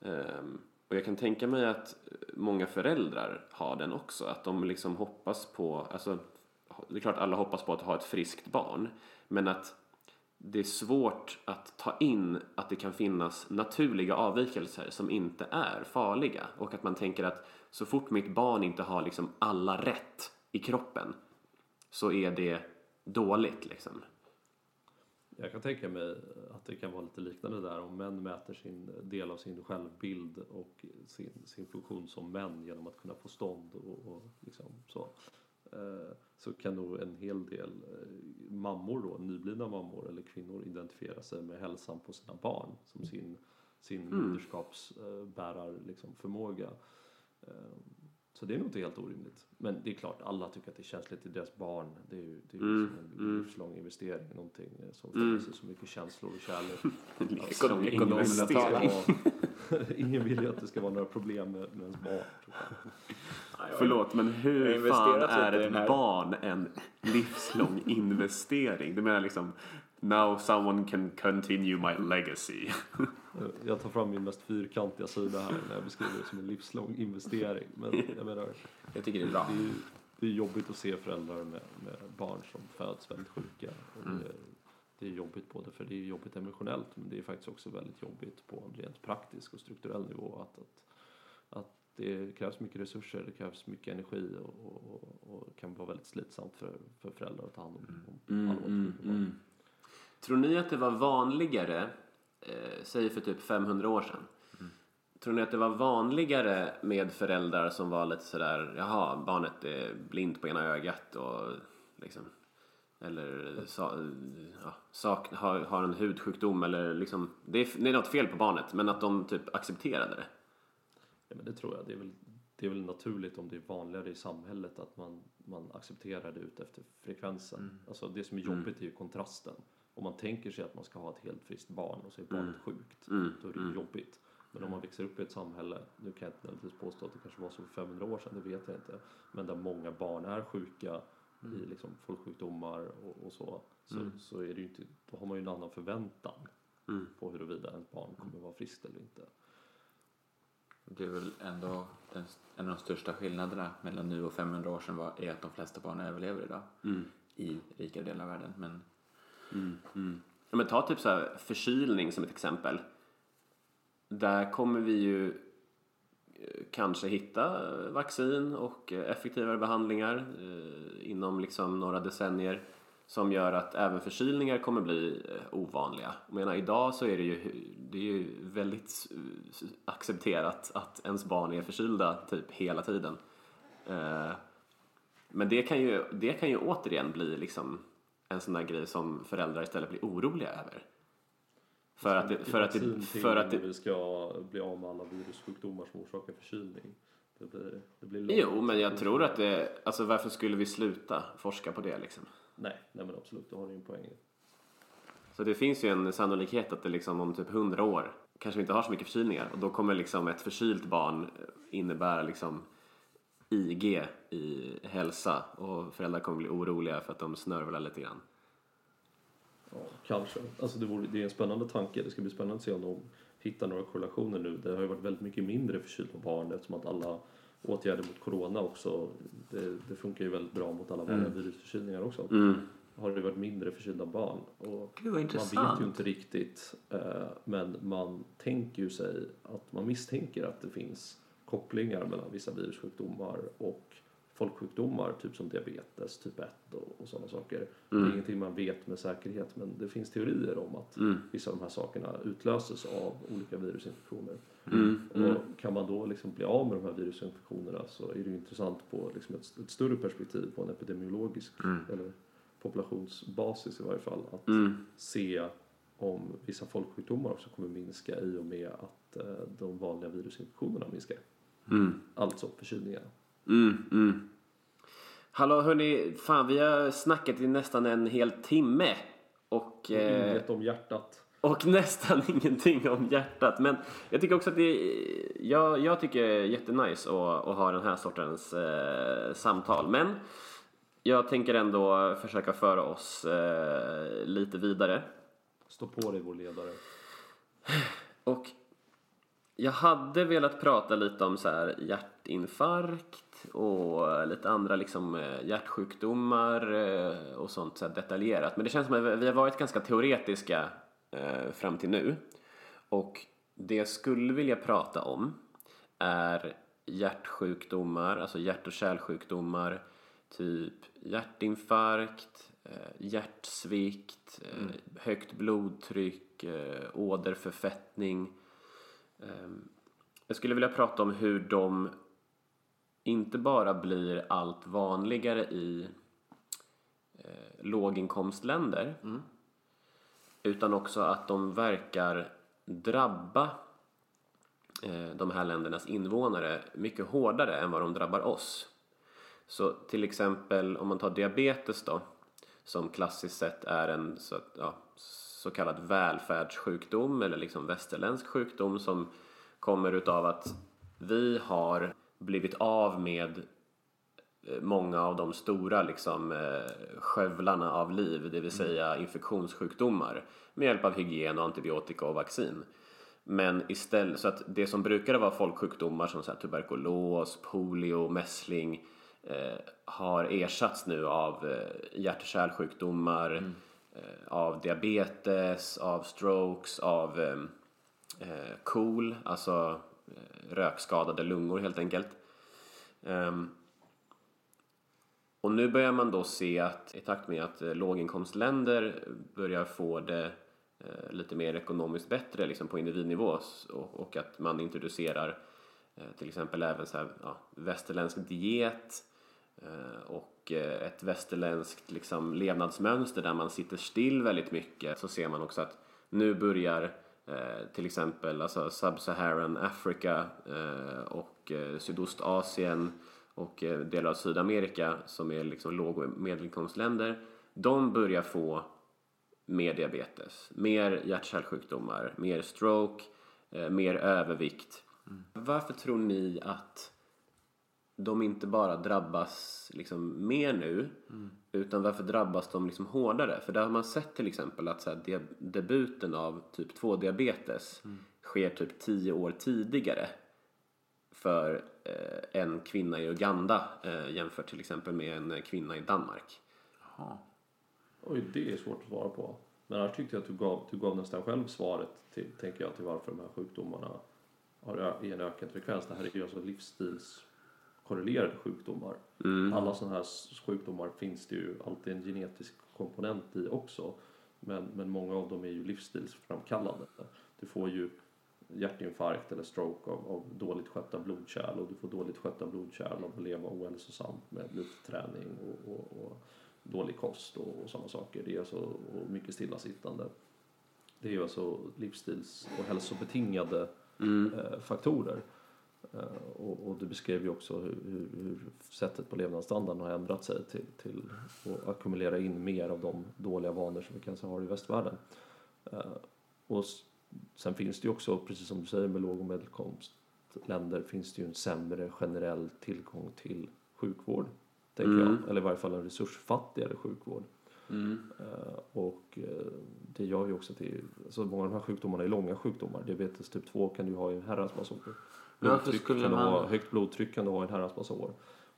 Ehm, och jag kan tänka mig att många föräldrar har den också, att de liksom hoppas på, alltså det är klart alla hoppas på att ha ett friskt barn, men att det är svårt att ta in att det kan finnas naturliga avvikelser som inte är farliga och att man tänker att så fort mitt barn inte har liksom alla rätt i kroppen så är det dåligt liksom. Jag kan tänka mig att det kan vara lite liknande där om män mäter sin del av sin självbild och sin, sin funktion som män genom att kunna få stånd och, och liksom så. Eh, Så kan nog en hel del eh, mammor då, nyblivna mammor eller kvinnor identifiera sig med hälsan på sina barn som sin, sin moderskapsbärar liksom förmåga. Eh, Så det är nog inte helt orimligt. Men det är klart, alla tycker att det är känsligt i deras barn. Det är ju, det är Mm, liksom en livslång investering, någonting som för sig så mycket känslor och kärlek. Ekonom- investering. vara, ingen vill ju att det ska vara några problem med, med ens barn. Förlåt, men hur fan är ett barn en livslång investering? Du menar liksom Now someone can continue my legacy. Jag tar fram min mest fyrkantiga sida här när jag beskriver det som en livslång investering. Men jag menar, Jag tycker det är bra. det är, det är jobbigt att se föräldrar med, med barn som föds väldigt sjuka. Och det, det är jobbigt både för det är jobbigt emotionellt men det är faktiskt också väldigt jobbigt på en rent praktisk och strukturell nivå. Att, att, att det krävs mycket resurser, det krävs mycket energi och, och, och, kan vara väldigt slitsamt för, för föräldrar att ta hand om, om Mm, mm, barn. mm. Tror ni att det var vanligare, eh, säg för typ 500 år sedan. Tror ni att det var vanligare med föräldrar som var lite sådär, jaha, barnet är blind på ena ögat och liksom, eller sa, ja, sak, har, har en hudsjukdom eller liksom, det är, det är något fel på barnet, men att de typ accepterade det. Ja, men det tror jag. Det är, väl, det är väl naturligt om det är vanligare i samhället att man, man accepterar det ut efter frekvensen. Alltså det som är jobbigt är ju kontrasten. Om man tänker sig att man ska ha ett helt friskt barn och så är barnet sjukt, då är det ju jobbigt. Men om man växer upp i ett samhälle, nu kan jag inte nödvändigtvis påstå att det kanske var så för 500 år sedan, det vet jag inte. Men där många barn är sjuka i liksom folksjukdomar och, och så, så, så är det inte, då har man ju en annan förväntan på huruvida ett barn kommer vara friskt eller inte. Det är väl ändå den, en av de största skillnaderna mellan nu och 500 år sedan var, är att de flesta barn överlever idag i rika delar av världen. Men Ja, men ta typ så här förkylning som ett exempel. Där kommer vi ju eh, kanske hitta vaccin och eh, effektivare behandlingar eh, inom liksom några decennier som gör att även förkylningar kommer bli eh, ovanliga. Jag menar, idag så är det ju, det är ju väldigt accepterat att ens barn är förkylda typ hela tiden. Eh, men det kan ju, det kan ju återigen bli liksom en sån där grej som föräldrar istället blir oroliga över. För att det, för att det, för att det, vi ska bli av med alla virussjukdomar som orsakar förkylning. Det blir, det blir. Jo, men jag tror att det, alltså varför skulle vi sluta forska på det liksom? Nej, nej men absolut, det har du ju en poäng i. Så det finns ju en sannolikhet att det liksom om typ 100 år kanske vi inte har så mycket förkylningar och då kommer liksom ett förkylt barn innebära liksom IG i hälsa och föräldrar kommer bli oroliga för att de snörvlar lite grann. Ja, kanske. Alltså det, vore, det är en spännande tanke. Det ska bli spännande att se om de hittar några korrelationer nu. Det har ju varit väldigt mycket mindre förkylda barn eftersom att alla åtgärder mot corona också, det, det funkar ju väldigt bra mot alla vanliga virusförkylningar också. Har det varit mindre förkylda barn. Och Gud, man vet ju inte riktigt eh, men man tänker ju sig att man misstänker att det finns kopplingar mellan vissa virussjukdomar och folksjukdomar, typ som diabetes, typ 1 och, och sådana saker. Det är ingenting man vet med säkerhet men det finns teorier om att vissa av de här sakerna utlöses av olika virusinfektioner. Och kan man då liksom bli av med de här virusinfektionerna så är det ju intressant på liksom ett, ett större perspektiv, på en epidemiologisk eller populationsbasis i varje fall, att se om vissa folksjukdomar också kommer minska i och med att eh, de vanliga virusinfektionerna minskar. Alltså förkylningarna. Mm, mm. Hallå hörni, fan vi har snackat i nästan en hel timme. Och, eh, Inget om hjärtat. och nästan ingenting om hjärtat. Men jag tycker också att det jag, jag tycker det är jättenice att, att ha den här sortens eh, samtal. Men jag tänker ändå försöka föra oss eh, lite vidare. Stå på dig vår ledare. Och jag hade velat prata lite om så här hjärtinfarkt och lite andra liksom eh, hjärtsjukdomar eh, och sånt så detaljerat. Men det känns som att vi har varit ganska teoretiska eh, fram till nu. Och det jag skulle vilja prata om är hjärtsjukdomar, alltså hjärt och kärlsjukdomar, typ hjärtinfarkt, hjärtsvikt, eh, högt blodtryck, åderförfettning. Ehm, Jag skulle vilja prata om hur de inte bara blir allt vanligare i eh, låginkomstländer utan också att de verkar drabba eh, de här ländernas invånare mycket hårdare än vad de drabbar oss. Så till exempel om man tar diabetes då som klassiskt sett är en så, ja, så kallad välfärdssjukdom eller liksom västerländsk sjukdom som kommer utav att vi har blivit av med eh, många av de stora liksom, eh, skövlarna av liv, det vill säga infektionssjukdomar med hjälp av hygien, och antibiotika och vaccin. Men istället, så att det som brukade vara folksjukdomar som så tuberkulos, polio, mässling eh, har ersatts nu av eh, hjärt och kärlsjukdomar, eh, Eh, av diabetes, av strokes, av ehm, eh, KOL, alltså eh, rökskadade lungor helt enkelt. Ehm, och nu börjar man då se att i takt med att eh, låginkomstländer börjar få det eh, lite mer ekonomiskt bättre liksom på individnivå och, och att man introducerar eh, till exempel även så här, ja, västerländsk diet eh, och eh, ett västerländskt liksom, levnadsmönster där man sitter still väldigt mycket. Så ser man också att nu börjar eh, till exempel alltså Sub-Saharan Afrika eh, och eh, Sydostasien och eh, delar av Sydamerika som är liksom låg och medelinkomstländer. De börjar få mer diabetes, mer hjärt-kärlsjukdomar, mer stroke, eh, mer övervikt. Varför tror ni att de inte bara drabbas liksom mer nu utan varför drabbas de liksom hårdare? För där har man sett till exempel att så här, de- debuten av typ 2 diabetes sker typ 10 år tidigare för eh, en kvinna i Uganda eh, jämfört till exempel med en kvinna i Danmark. Jaha. Oj, det är svårt att svara på. Men här tyckte jag att du gav, du gav nästan själv svaret till, tänker jag, till varför de här sjukdomarna har i en ökad frekvens. Det här är ju alltså livsstilskorrelerade sjukdomar. Alla sådana här sjukdomar finns det ju alltid en genetisk komponent i också. Men, men många av dem är ju livsstilsframkallande. Du får ju hjärtinfarkt eller stroke av, av dåligt skötta blodkärl och du får dåligt skötta blodkärl av att leva ohälsosamt med lite träning och, och, och dålig kost och, och sådana saker. Det är alltså, och mycket stillasittande. Det är ju alltså livsstils och hälsobetingade eh, faktorer. Eh, och, och du beskrev ju också hur, hur, hur sättet på levnadsstandarden har ändrat sig till, till att ackumulera in mer av de dåliga vanor som vi kanske har i västvärlden. Eh, och sen finns det ju också, precis som du säger med låg och medelinkomstländer, finns det ju en sämre generell tillgång till sjukvård. Tänker Mm. jag. Eller i varje fall en resursfattigare sjukvård. Mm. Eh, och det gör ju också är, alltså många av de här sjukdomarna är långa sjukdomar. Diabetes typ 2 kan du ha i en herrans massa år. Blodtryck skulle kan du man- ha, högt blodtryck kan du ha i en herrans massa år.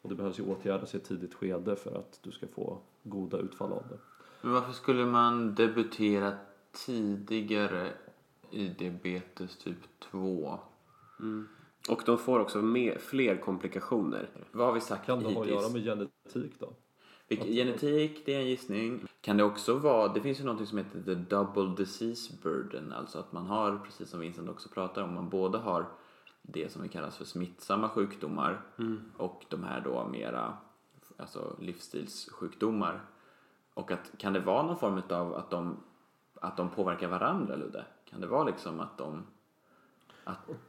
Och det behövs ju åtgärdas i ett tidigt skede för att du ska få goda utfall av det. Men varför skulle man debutera tidigare i diabetes typ 2? Och de får också mer, fler komplikationer. Vad har vi sagt Kan det ha att göra med genetik då? Vilk- Genetik, det är en gissning. Kan det också vara, det finns ju något som heter the double disease burden, alltså att man har, precis som Vincent också pratar om, man både har det som vi kallas för smittsamma sjukdomar och de här då mera alltså livsstilssjukdomar. Och att, kan det vara någon form av att de, att de påverkar varandra, Ludde? Kan det vara liksom att de...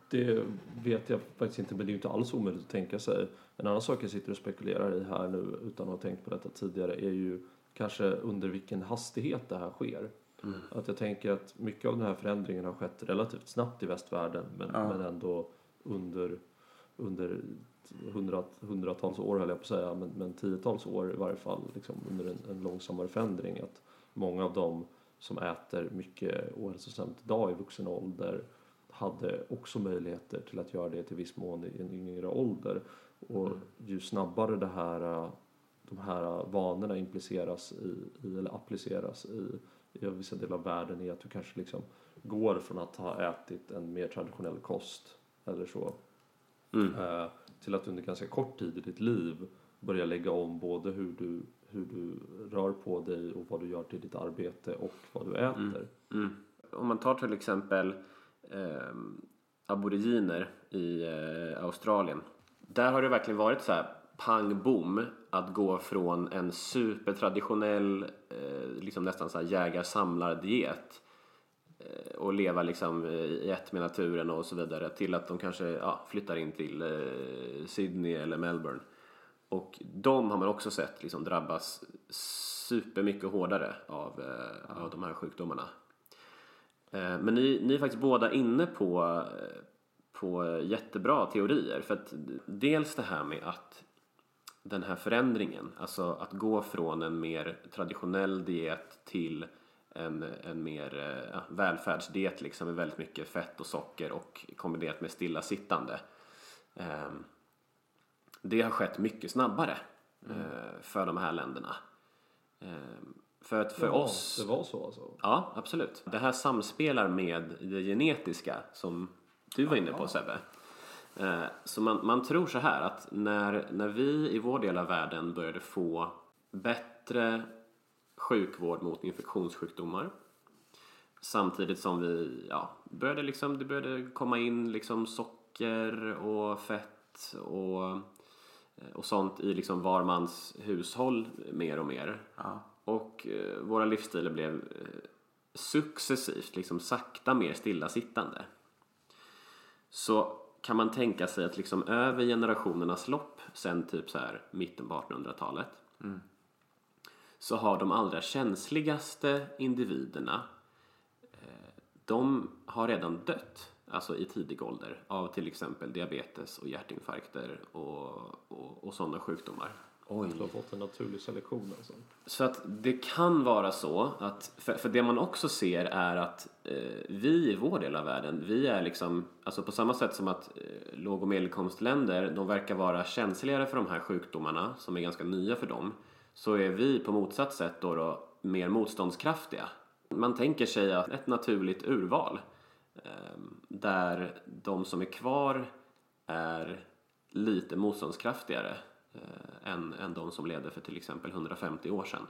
Det vet jag faktiskt inte, men det är ju inte alls omöjligt att tänka sig. En annan sak jag sitter och spekulerar i här nu utan att ha tänkt på detta tidigare är ju kanske under vilken hastighet det här sker. Att jag tänker att mycket av den här förändringen har skett relativt snabbt i västvärlden men, Ja. men ändå under, under hundra, hundratals år höll jag på att säga, men, men tiotals år i varje fall liksom under en, en långsammare förändring. Att många av dem som äter mycket ohälsosamt idag i vuxen ålder hade också möjligheter till att göra det till viss mån i en yngre ålder. Och ju snabbare det här, de här vanorna impliceras i, i eller appliceras i, i vissa delar av världen är att du kanske liksom går från att ha ätit en mer traditionell kost eller så eh, till att under ganska kort tid i ditt liv börja lägga om både hur du, hur du rör på dig och vad du gör till ditt arbete och vad du äter. Mm. Om man tar till exempel eh, aboriginer i eh, Australien. Där har det verkligen varit så här pang bom att gå från en supertraditionell eh, liksom nästan så här jägar-samlar-diet Eh, och leva liksom eh, i ett med naturen och så vidare till att de kanske ja, flyttar in till eh, Sydney eller Melbourne. Och de har man också sett liksom drabbas supermycket hårdare av, eh, av de här sjukdomarna. Eh, Men ni, ni är faktiskt båda inne på, eh, på jättebra teorier. För att dels det här med att den här förändringen, alltså att gå från en mer traditionell diet till en, en mer eh, ja, välfärdsdiet liksom med väldigt mycket fett och socker och kombinerat med stillasittande. Ehm, det har skett mycket snabbare eh, för de här länderna. Ehm, För att för Ja, oss... Det var så alltså? Ja, absolut. Det här samspelar med det genetiska som du var inne på Sebbe. Eh, Så man, man tror så här att när, när vi i vår del av världen började få bättre sjukvård mot infektionssjukdomar samtidigt som vi ja, började liksom, det började komma in liksom socker och fett och, och sånt i liksom var mans hushåll mer och mer. Ja. Och eh, våra livsstilar blev eh, successivt, liksom sakta mer stillasittande. Så kan man tänka sig att liksom över generationernas lopp, sen typ så här mitten på 1800-talet, så har de allra känsligaste individerna, eh, de har redan dött, alltså i tidig ålder, av till exempel diabetes och hjärtinfarkter och, och, och sådana sjukdomar. Oj. Du har fått en naturlig selektion alltså? Så att det kan vara så att, för, för det man också ser är att eh, vi i vår del av världen, vi är liksom, alltså på samma sätt som att eh, låg och medelinkomstländer, de verkar vara känsligare för de här sjukdomarna som är ganska nya för dem, så är vi på motsatt sätt då, då mer motståndskraftiga. Man tänker sig att ett naturligt urval eh, där de som är kvar är lite motståndskraftigare eh, än, än de som levde för till exempel 150 år sedan.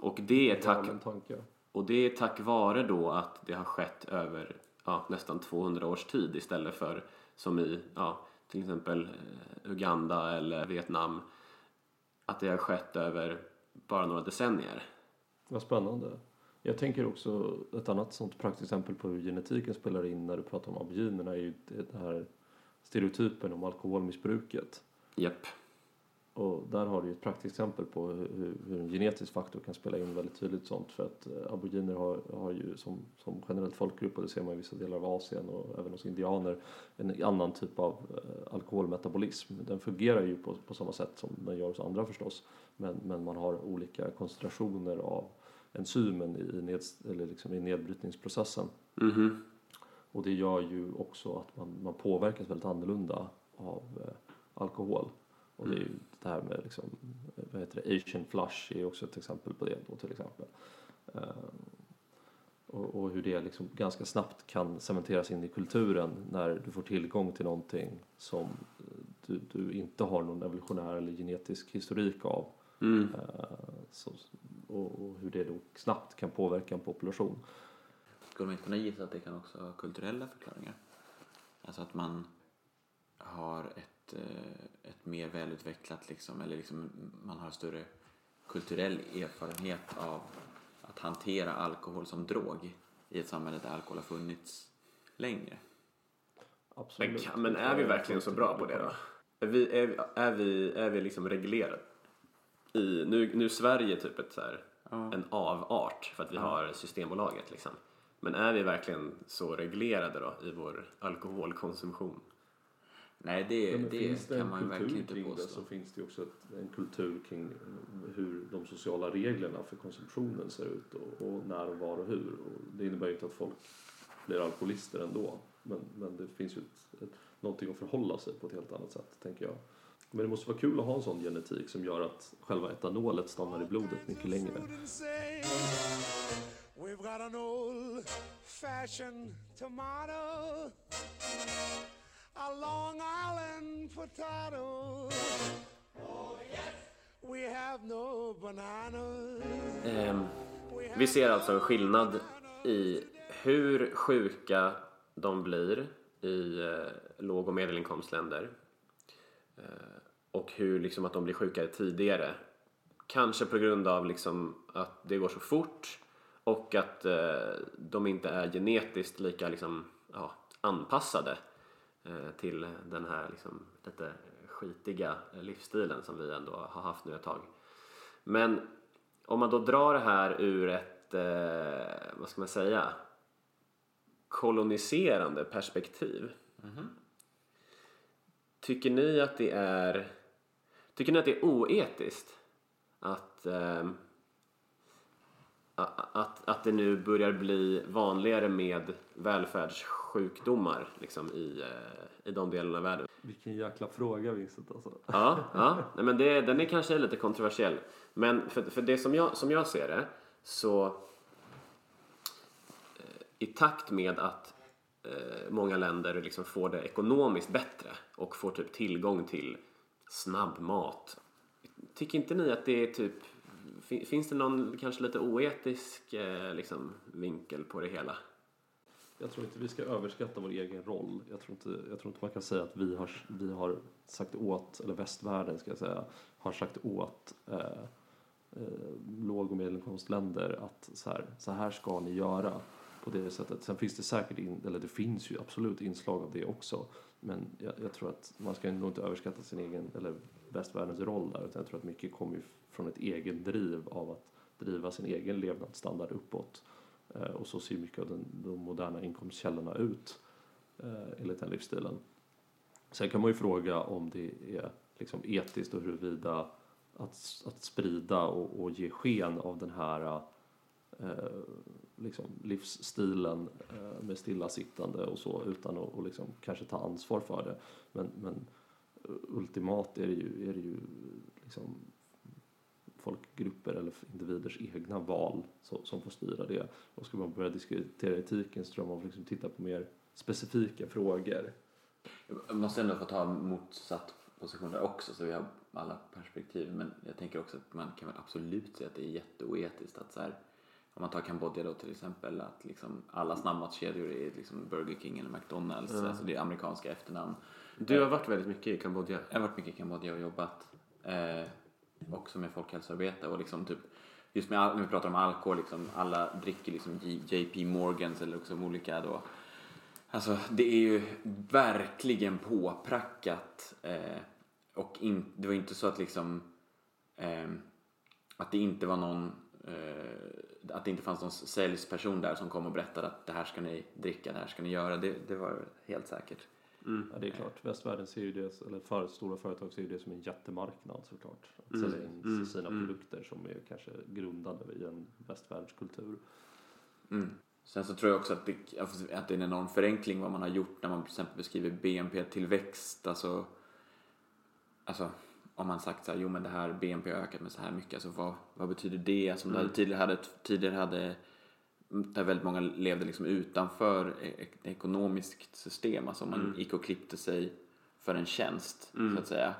Och det är tack, och det är tack vare då att det har skett över ja, nästan 200 års tid istället för som i ja, till exempel eh, Uganda eller Vietnam att det har skett över bara några decennier. Vad spännande. Jag tänker också ett annat sånt praktexempel på hur genetiken spelar in när du pratar om aboriginerna är ju det här stereotypen om alkoholmissbruket. Japp. Och där har du ett praktexempel på hur, hur en genetisk faktor kan spela in väldigt tydligt sånt för att eh, aboriginer har, har ju som, som generellt folkgrupp och det ser man i vissa delar av Asien och även hos indianer en annan typ av eh, alkoholmetabolism. Den fungerar ju på, på samma sätt som den gör hos andra förstås men, men man har olika koncentrationer av enzymen i, ned, eller liksom i nedbrytningsprocessen. Mhm. Och det gör ju också att man, man påverkas väldigt annorlunda av eh, alkohol. Och det är ju det här med liksom, vad heter det, Asian flush är också ett exempel på det då till exempel. Eh, och, och hur det liksom ganska snabbt kan cementeras in i kulturen när du får tillgång till någonting som du, du inte har någon evolutionär eller genetisk historik av. Mm. Eh, så, och, och hur det då snabbt kan påverka en population. Skulle man inte kunna gissa att det kan också ha kulturella förklaringar? Alltså att man har ett, eh, ett mer välutvecklat, liksom, eller liksom man har större kulturell erfarenhet av att hantera alkohol som drog i ett samhälle där alkohol har funnits längre. Absolut. Men, kan, men är vi verkligen så bra på det då? Är vi, är, är vi, är vi liksom reglerade? I, nu, nu är Sverige typ ett så här, en avart för att vi har Systembolaget liksom. Men är vi verkligen så reglerade då i vår alkoholkonsumtion? Nej, det, Ja, det finns det kan en man verkligen inte kring det påstå. så finns det också ett, en kultur kring hur de sociala reglerna för konsumtionen ser ut och, och när och var och hur. Och det innebär ju inte att folk blir alkoholister ändå. Men, men det finns ju ett, ett, någonting att förhålla sig på ett helt annat sätt, tänker jag. Men det måste vara kul att ha en sån genetik som gör att själva etanolet stannar i blodet mycket längre. We've got an old fashioned tomato, a Long Island potato. Oh, yes. We have no bananas. We vi ser alltså en skillnad i hur sjuka de blir i eh, låg och medelinkomstländer. Eh, och hur liksom att de blir sjukare tidigare. Kanske på grund av liksom att det går så fort och att eh, de inte är genetiskt lika liksom, ja, anpassade eh, till den här liksom, lite skitiga livsstilen som vi ändå har haft nu ett tag. Men om man då drar det här ur ett, eh, vad ska man säga, koloniserande perspektiv. Tycker ni att det är, tycker ni att det är oetiskt att, eh, a- att, att det nu börjar bli vanligare med välfärdssjukdomar liksom, i, eh, i de delarna av världen. Vilken jäkla fråga Vincent alltså. Ja, ja. Nej, men det, den är kanske lite kontroversiell. Men för, för det som jag, som jag ser det så eh, i takt med att eh, många länder liksom får det ekonomiskt bättre och får typ tillgång till snabbmat. Tycker inte ni att det är typ Finns det någon kanske lite oetisk eh, liksom, vinkel på det hela? Jag tror inte vi ska överskatta vår egen roll. Jag tror inte, jag tror inte man kan säga att vi har, vi har sagt åt, eller västvärlden ska jag säga, har sagt åt eh, eh, låg och medelinkomstländer att så här, så här ska ni göra på det sättet. Sen finns det säkert, in, eller det finns ju absolut inslag av det också. Men jag, jag tror att man ska nog inte överskatta sin egen, eller västvärldens roll där. Utan jag tror att mycket kommer ju från ett egen driv av att driva sin egen levnadsstandard uppåt. Eh, och så ser mycket av den, de moderna inkomstkällorna ut eh, enligt den livsstilen. Sen kan man ju fråga om det är liksom etiskt och huruvida att, att sprida och, och ge sken av den här eh, liksom livsstilen eh, med stillasittande och så utan att och liksom kanske ta ansvar för det. Men, men eh, ultimat är det ju, är det ju liksom folkgrupper eller individers egna val som, som får styra det. Och ska man börja diskutera etiken så tror jag man får liksom titta på mer specifika frågor. Jag måste ändå få ta motsatt position där också så vi har alla perspektiv. Men jag tänker också att man kan väl absolut säga att det är jätteoetiskt att så här, om man tar Kambodja då till exempel att liksom alla snabbmatskedjor är liksom Burger King eller McDonalds. Alltså det är amerikanska efternamn. Du har varit väldigt mycket i Kambodja. Jag har varit mycket i Kambodja och jobbat. Eh, också med folkhälsoarbete och liksom typ just med när vi pratar om alkohol liksom alla dricker liksom JP Morgans eller också olika då Alltså det är ju verkligen påprackat eh, och in, det var inte så att liksom eh, att det inte var någon eh, att det inte fanns någon säljsperson där som kom och berättade att det här ska ni dricka, det här ska ni göra. Det, det var helt säkert. Ja, det är klart. Västvärlden ser ju det, eller för, stora företag ser ju det som en jättemarknad såklart. Att Mm. sälja in sina produkter som är kanske grundade i en västvärldskultur. Mm. Sen så tror jag också att det, att det är en enorm förenkling vad man har gjort när man till exempel beskriver BNP-tillväxt. Alltså, alltså om man sagt så här, jo men det här BNP har ökat med så här mycket, alltså vad, vad betyder det? Alltså, mm. tidigare hade, tidigare hade där väldigt många levde liksom utanför e- ett ekonomiskt system, alltså man gick och klippte sig för en tjänst så att säga.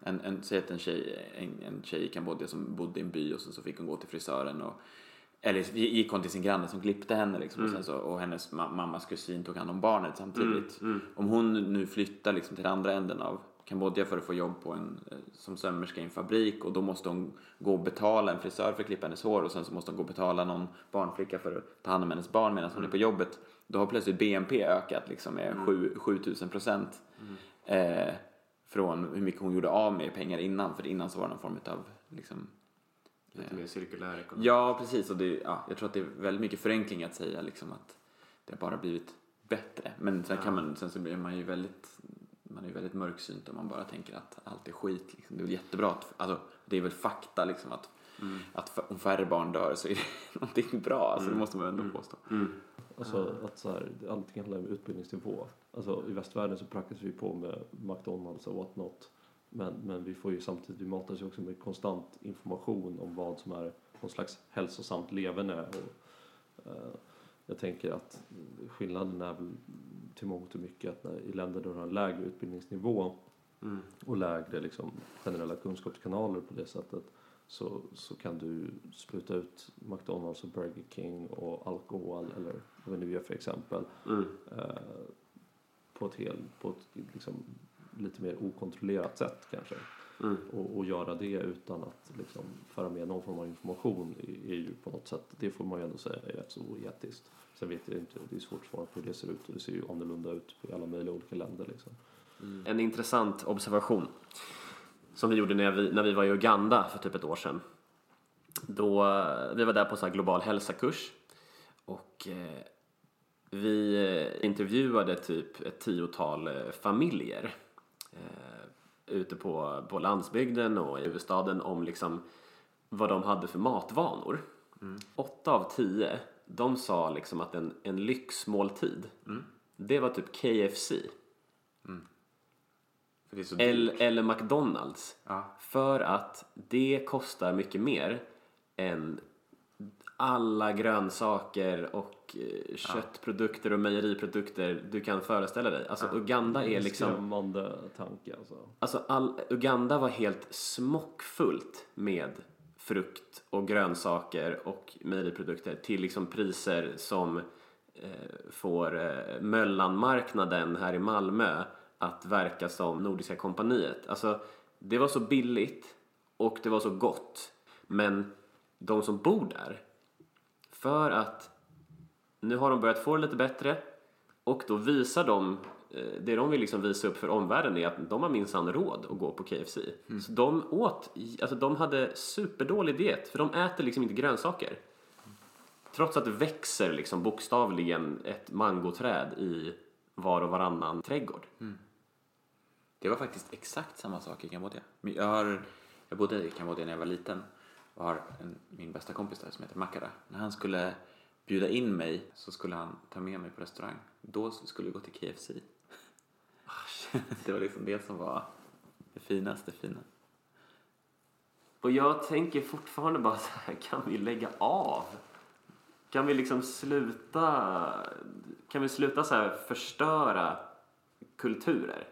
En, en, säg att en tjej, en, en tjej i Kambodja som bodde i en by och så, så fick hon gå till frisören och eller gick hon till sin granne som klippte henne liksom, och, sen så, och hennes ma- mammas kusin tog hand om barnet samtidigt. Om hon nu flyttar liksom till andra änden av Kambodja för att få jobb på en, eh, som sömmerska i en fabrik och då måste hon gå och betala en frisör för att klippa hennes hår och sen så måste hon gå och betala någon barnflicka för att ta hand om hennes barn medan hon är på jobbet. Då har plötsligt BNP ökat liksom med sju 7000 procent. Eh, från hur mycket hon gjorde av med pengar innan för innan så var det någon form av liksom, Lite mer cirkulär ekonomi. Ja, precis. Och det, ja, jag tror att det är väldigt mycket förenkling att säga liksom att det har bara blivit bättre. Men sen, kan man, sen så blir man ju väldigt, man är ju väldigt mörksynt om man bara tänker att allt är skit. Liksom. Det är väl jättebra att, alltså, det är väl fakta liksom att, att f- om färre barn dör så är det någonting bra. Alltså, det måste man ändå påstå. Alltså att så här, allting handlar om utbildningsnivå. Alltså i västvärlden så prackas vi på med McDonalds och what not. Men, men vi får ju samtidigt, vi matas ju också med konstant information om vad som är någon slags hälsosamt leverne. Och, eh, jag tänker att skillnaden är väl till mångt och mycket att när, i länder där du har en lägre utbildningsnivå och lägre liksom, generella kunskapskanaler på det sättet så, så kan du spruta ut McDonalds och Burger King och alkohol eller vad vi nu gör för exempel eh, på ett, hel, på ett liksom, lite mer okontrollerat sätt kanske. Och, och göra det utan att liksom, föra med någon form av information är, ju på något sätt, det får man ju ändå säga är rätt så oetiskt. Sen vet jag inte, det är svårt att svara på hur det ser ut och det ser ju annorlunda ut i alla möjliga olika länder liksom. En intressant observation som vi gjorde när vi, när vi var i Uganda för typ ett år sedan. Då, vi var där på så här global hälsakurs och eh, vi eh, intervjuade typ ett tiotal eh, familjer eh, ute på, på landsbygden och i huvudstaden om liksom vad de hade för matvanor. Åtta av tio, de sa liksom att en, en lyxmåltid, det var typ KFC. Så Eller, eller McDonalds. Ja. För att det kostar mycket mer än alla grönsaker och eh, köttprodukter och mejeriprodukter du kan föreställa dig. Alltså Uganda är liksom... Skrämmande tanke alltså. Alltså all, Uganda var helt smockfullt med frukt och grönsaker och mejeriprodukter till liksom priser som eh, får eh, Möllanmarknaden här i Malmö att verka som Nordiska kompaniet. Alltså det var så billigt och det var så gott. Men de som bor där, för att nu har de börjat få det lite bättre och då visar de eh, det de vill liksom visa upp för omvärlden är att de har minsann råd att gå på KFC. Så de åt, alltså de hade superdålig diet för de äter liksom inte grönsaker. Trots att det växer liksom bokstavligen ett mangoträd i var och varannan trädgård. Det var faktiskt exakt samma sak i Kambodja. Jag, har, jag bodde i Kambodja när jag var liten och har en, min bästa kompis där som heter Makara. När han skulle bjuda in mig så skulle han ta med mig på restaurang. Då skulle vi gå till KFC. det var liksom det som var det finaste fina. Och jag tänker fortfarande bara så här, kan vi lägga av? Kan vi liksom sluta, kan vi sluta så här förstöra kulturer?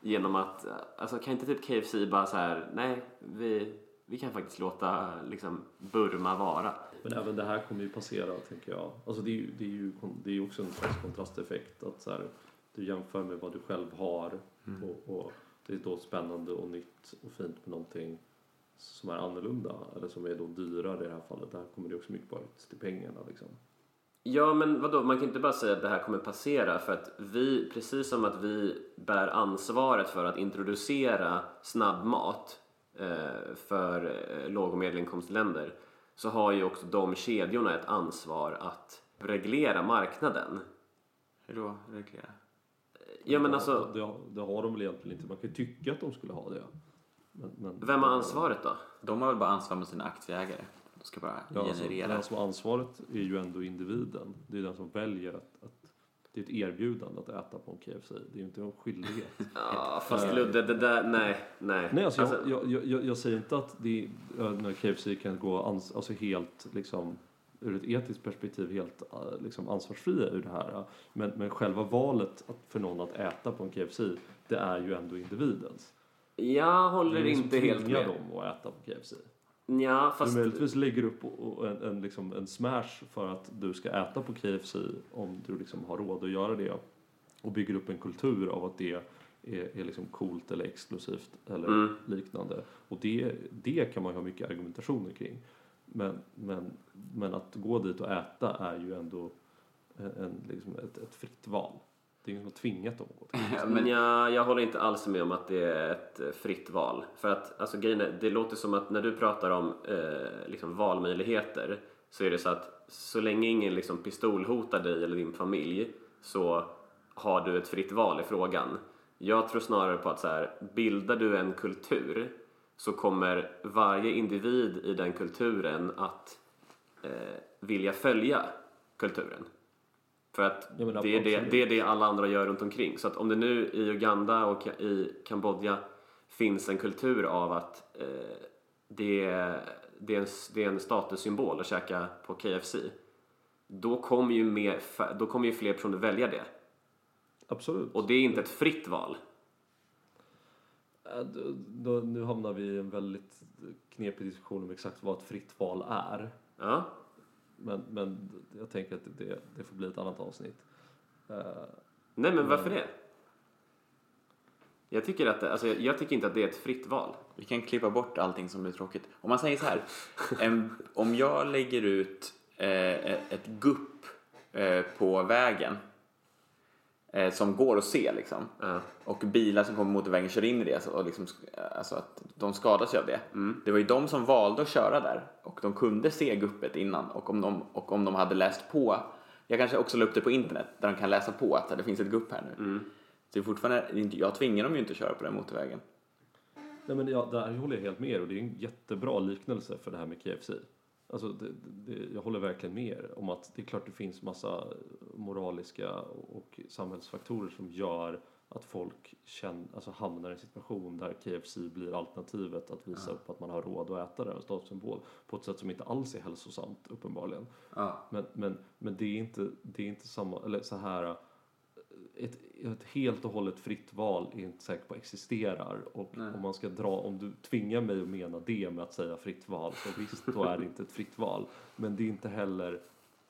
Genom att, alltså kan inte typ KFC bara så här, nej, vi, vi kan faktiskt låta liksom Burma vara. Men även det här kommer ju passera, tänker jag. Alltså det är ju, det är ju, det är också en slags kontrasteffekt. Att så här, du jämför med vad du själv har och, och det är då spännande och nytt och fint med någonting som är annorlunda eller som är då dyrare i det här fallet. Där kommer det också mycket bara ut till pengarna liksom. Ja, men vadå, man kan inte bara säga att det här kommer passera för att vi, precis som att vi bär ansvaret för att introducera snabbmat för eh, låg och medelinkomstländer så har ju också de kedjorna ett ansvar att reglera marknaden. Hur då? Reglera? Ja, men alltså, det, har- det har de väl egentligen inte. Man kan ju tycka att de skulle ha det. Men, men, vem har ansvaret då? De har väl bara ansvar med sina aktieägare. De ska bara Ja, alltså, generera. den som har ansvaret är ju ändå individen. Det är den som väljer att, att det är ett erbjudande att äta på en KFC. Det är ju inte en skyldighet. Ja, fast Ludde, det där, nej, nej. Nej, alltså, jag, jag, jag, jag säger inte att det, är- när KFC kan gå ans, alltså helt liksom ur ett etiskt perspektiv helt eh, liksom ansvarsfria ur det här. Men, men själva valet för någon att äta på en KFC, det är ju ändå individens. jag Det håller är ingen som inte helt tvingar med. dem att äta på KFC. Ja, fast... Du möjligtvis lägger upp en, en, liksom, en smash för att du ska äta på KFC om du liksom har råd att göra det och bygger upp en kultur av att det är, är liksom coolt eller exklusivt eller Mm. liknande. Och det, det kan man ju ha mycket argumentationer kring. Men, men, men att gå dit och äta är ju ändå en, en, liksom ett, ett fritt val. Det är ingen som har tvingat dem att gå till Men jag, jag håller inte alls med om att det är ett eh, fritt val. För att alltså, grejen är, det låter som att när du pratar om eh, liksom, valmöjligheter så är det så att så länge ingen liksom, pistolhotar dig eller din familj så har du ett fritt val i frågan. Jag tror snarare på att så här, bildar du en kultur så kommer varje individ i den kulturen att eh, vilja följa kulturen. För att Ja, men det, är det, det är det alla andra gör runt omkring. Så att om det nu i Uganda och i Kambodja finns en kultur av att eh, det, är- det, är en, det är en statussymbol att käka på KFC. Då kommer ju, mer, då kommer ju fler personer välja det. Absolut. Och det är inte ett fritt val. Äh, då- Då, nu hamnar vi i en väldigt knepig diskussion om exakt vad ett fritt val är. Ja. Men, men jag tänker att det, det får bli ett annat avsnitt. Eh, Nej men varför det? Jag tycker, att det, alltså, jag, tycker inte att det är ett fritt val. Vi kan klippa bort allting som blir tråkigt. Om man säger så här. em, om jag lägger ut eh, ett gupp eh, på vägen eh, som går att se liksom. Ja. Och bilar som kommer på motorvägen kör in i det. så- Och liksom, alltså att de skadar sig av det. Det var ju de som valde att köra där. Och de kunde se guppet innan. Och om de, och om de hade läst på. Jag kanske också la upp det på internet. Där de kan läsa på att det finns ett gupp här nu. Så det är fortfarande, jag tvingar dem ju inte att köra på den motorvägen. nej men ja, där håller jag helt med er och det är en jättebra liknelse för det här med KFC. Alltså det, det, jag håller verkligen med er om att det är klart det finns massa moraliska och samhällsfaktorer som gör att folk känner, alltså hamnar i en situation där KFC blir alternativet att visa upp att man har råd att äta det, en statussymbol, på ett sätt som inte alls är hälsosamt uppenbarligen. Ja. Men, men, men det, är inte, det är inte samma, eller så här ett, ett helt och hållet fritt val är inte säkert på existerar och Nej. om man ska dra, om du tvingar mig att mena det med att säga fritt val så visst, då är det inte ett fritt val. Men det är inte heller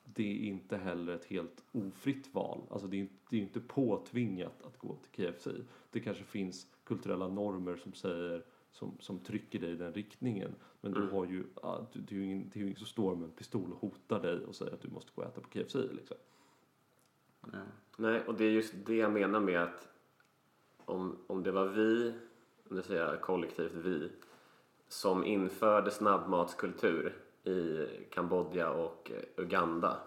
det är inte heller ett helt ofritt val. Alltså det är, det är inte påtvingat att gå till KFC. Det kanske finns kulturella normer som säger som, som trycker dig i den riktningen. Men du har ju, ja, du, det är ju ingen, det är ju ingen som står med en pistol och hotar dig och säger att du måste gå och äta på KFC liksom. Nej. Nej, och det är just det jag menar med att om, om det var vi, om det säger jag kollektivt vi, som införde snabbmatskultur i Kambodja och eh, Uganda,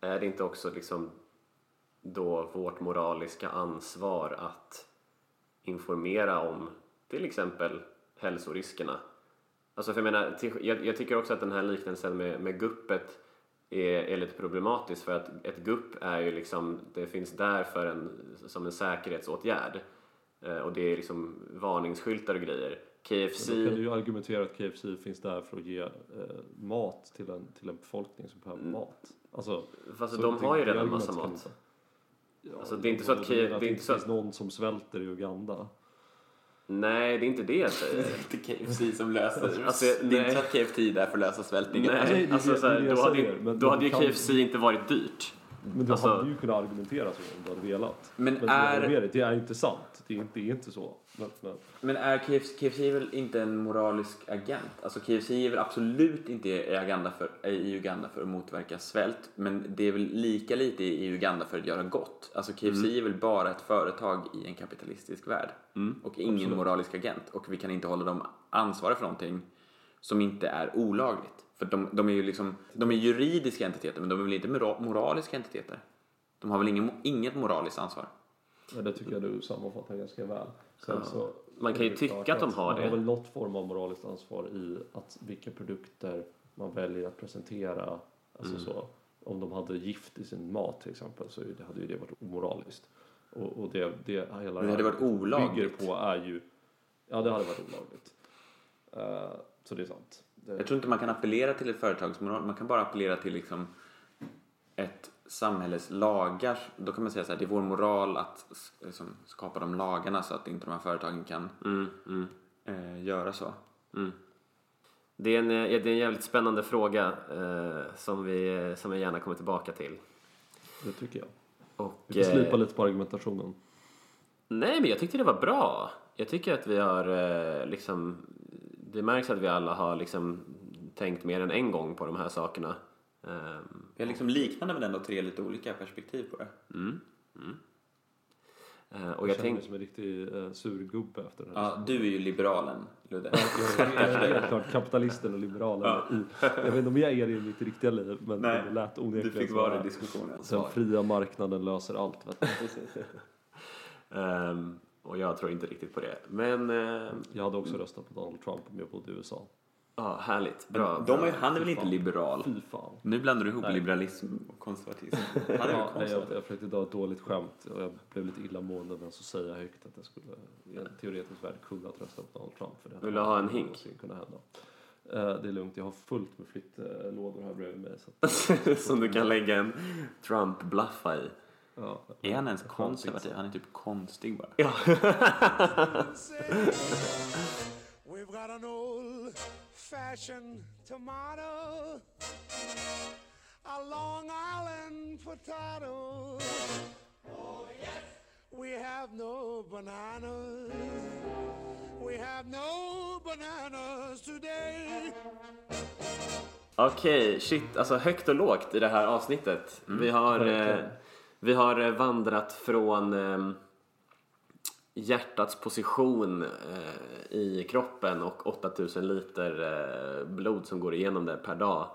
är det inte också liksom då vårt moraliska ansvar att informera om till exempel hälsoriskerna? Alltså för jag menar, jag, jag tycker också att den här liknelsen med, med guppet är, är lite problematisk för att ett gupp är ju liksom, det finns där för en, som en säkerhetsåtgärd. Eh, och det är liksom varningsskyltar och grejer. KFC, Men då kan du ju argumentera att KFC finns där för att ge eh, mat till en, till en befolkning som behöver mat. Alltså, fast de det- har ju det redan massa mat. Ja, Alltså, det är inte så att menar det är det inte inte så finns att- någon som svälter i Uganda. Nej, det är inte det jag säger. Det är KFC som löser Alltså, det. är inte så att KFC är där för att lösa svältningen. Nej, alltså, det är så här, det jag då hade, då de hade ju KFC inte varit dyrt. Men du Alltså- hade ju kunnat argumentera så om du hade velat. Men men är- det, det är inte sant. Det är inte, det är inte så. Men, men, Men är KFC, KFC är väl inte en moralisk agent? Alltså KFC är väl absolut inte i Uganda för, i Uganda för att motverka svält, men det är väl lika lite i Uganda för att göra gott. Alltså KFC är väl bara ett företag i en kapitalistisk värld och ingen absolut. moralisk agent och vi kan inte hålla dem ansvariga för någonting som inte är olagligt. För de, de är ju liksom, de är juridiska entiteter men de är väl inte mora- moraliska entiteter? De har väl ingen, inget moraliskt ansvar? men det tycker jag du sammanfattar ganska väl. Sen så, Man kan ju tycka att de har man det. har väl något form av moraliskt ansvar i att vilka produkter man väljer att presentera. Alltså Mm. så, om de hade gift i sin mat till exempel så hade ju det varit omoraliskt. Och, och det, det hela det hade varit bygger olagligt. på är ju, ja det hade varit olagligt. Eh, så det är sant. Det, Jag tror inte man kan appellera till ett företags moral. Man kan bara appellera till liksom ett samhälles lagar. Då kan man säga så här, det är vår moral att liksom, skapa de lagarna så att inte de här företagen kan Mm, mm. eh, göra så. Det är en, eh, det är en jävligt spännande fråga eh, som, vi, som jag gärna kommer tillbaka till. det tycker jag. Och, Vi får slipa eh, lite på argumentationen. Nej, men jag tyckte det var bra. Jag tycker att vi har eh, liksom... Det märks att vi alla har liksom tänkt mer än en gång på de här sakerna. Ehm, Vi har liksom liknande men ändå tre lite olika perspektiv på det. eh, och Jag jag känner mig tänkte... som en riktig uh, surgubbe efter den här Ja, du är ju liberalen, Ludde. Jag är helt klart kapitalisten och liberalen. Ja. Jag vet inte om jag är det i mitt riktiga liv, men Nej, det lät onekligen Du fick vara i diskussionen. Den fria marknaden löser allt. Vet du. och jag tror inte riktigt på det. Men... Eh, Jag hade också röstat på Donald Trump om jag bodde i USA. ja, härligt. Bra. De är, han är väl inte liberal? Fy fan. Nu blandar du ihop Nej. liberalism och konservatism. Han är Ja, nej, jag, jag försökte dra ett dåligt skämt och jag blev lite illamående men så säger jag högt att jag skulle i en teoretisk värld kunna rösta på Donald Trump. För det Vill du ha en hink? Kunna hända. Eh, Det är lugnt, jag har fullt med flyttlådor här bredvid mig. Så att, Som du kan lägga en Trump-blaffa i. ja, Är han ens konservativ? Han är typ konstig bara. We've got an old fashioned tomato, a Long Island potato. Oh, yes. We have no bananas. We have no bananas today. Okej, shit. Alltså högt och lågt i det här avsnittet. vi, har, eh vi har eh, vandrat från eh, hjärtats position eh, i kroppen och 8000 liter eh, blod som går igenom det per dag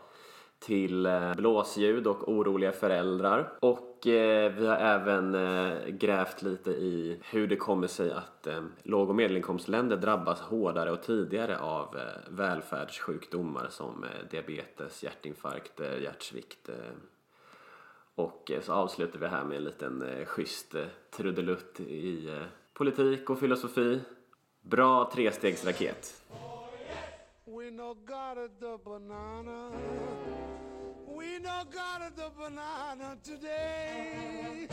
till eh, blåsljud och oroliga föräldrar. Och eh, vi har även eh, grävt lite i hur det kommer sig att ehm, låg och medelinkomstländer drabbas hårdare och tidigare av eh, välfärdssjukdomar som eh, diabetes, hjärtinfarkt, hjärtsvikt. Och eh, så avslutar vi här med en liten eh, schysst eh, trudelutt i politik och filosofi. Bra trestegsraket. We no gotta the banana We no gotta the banana today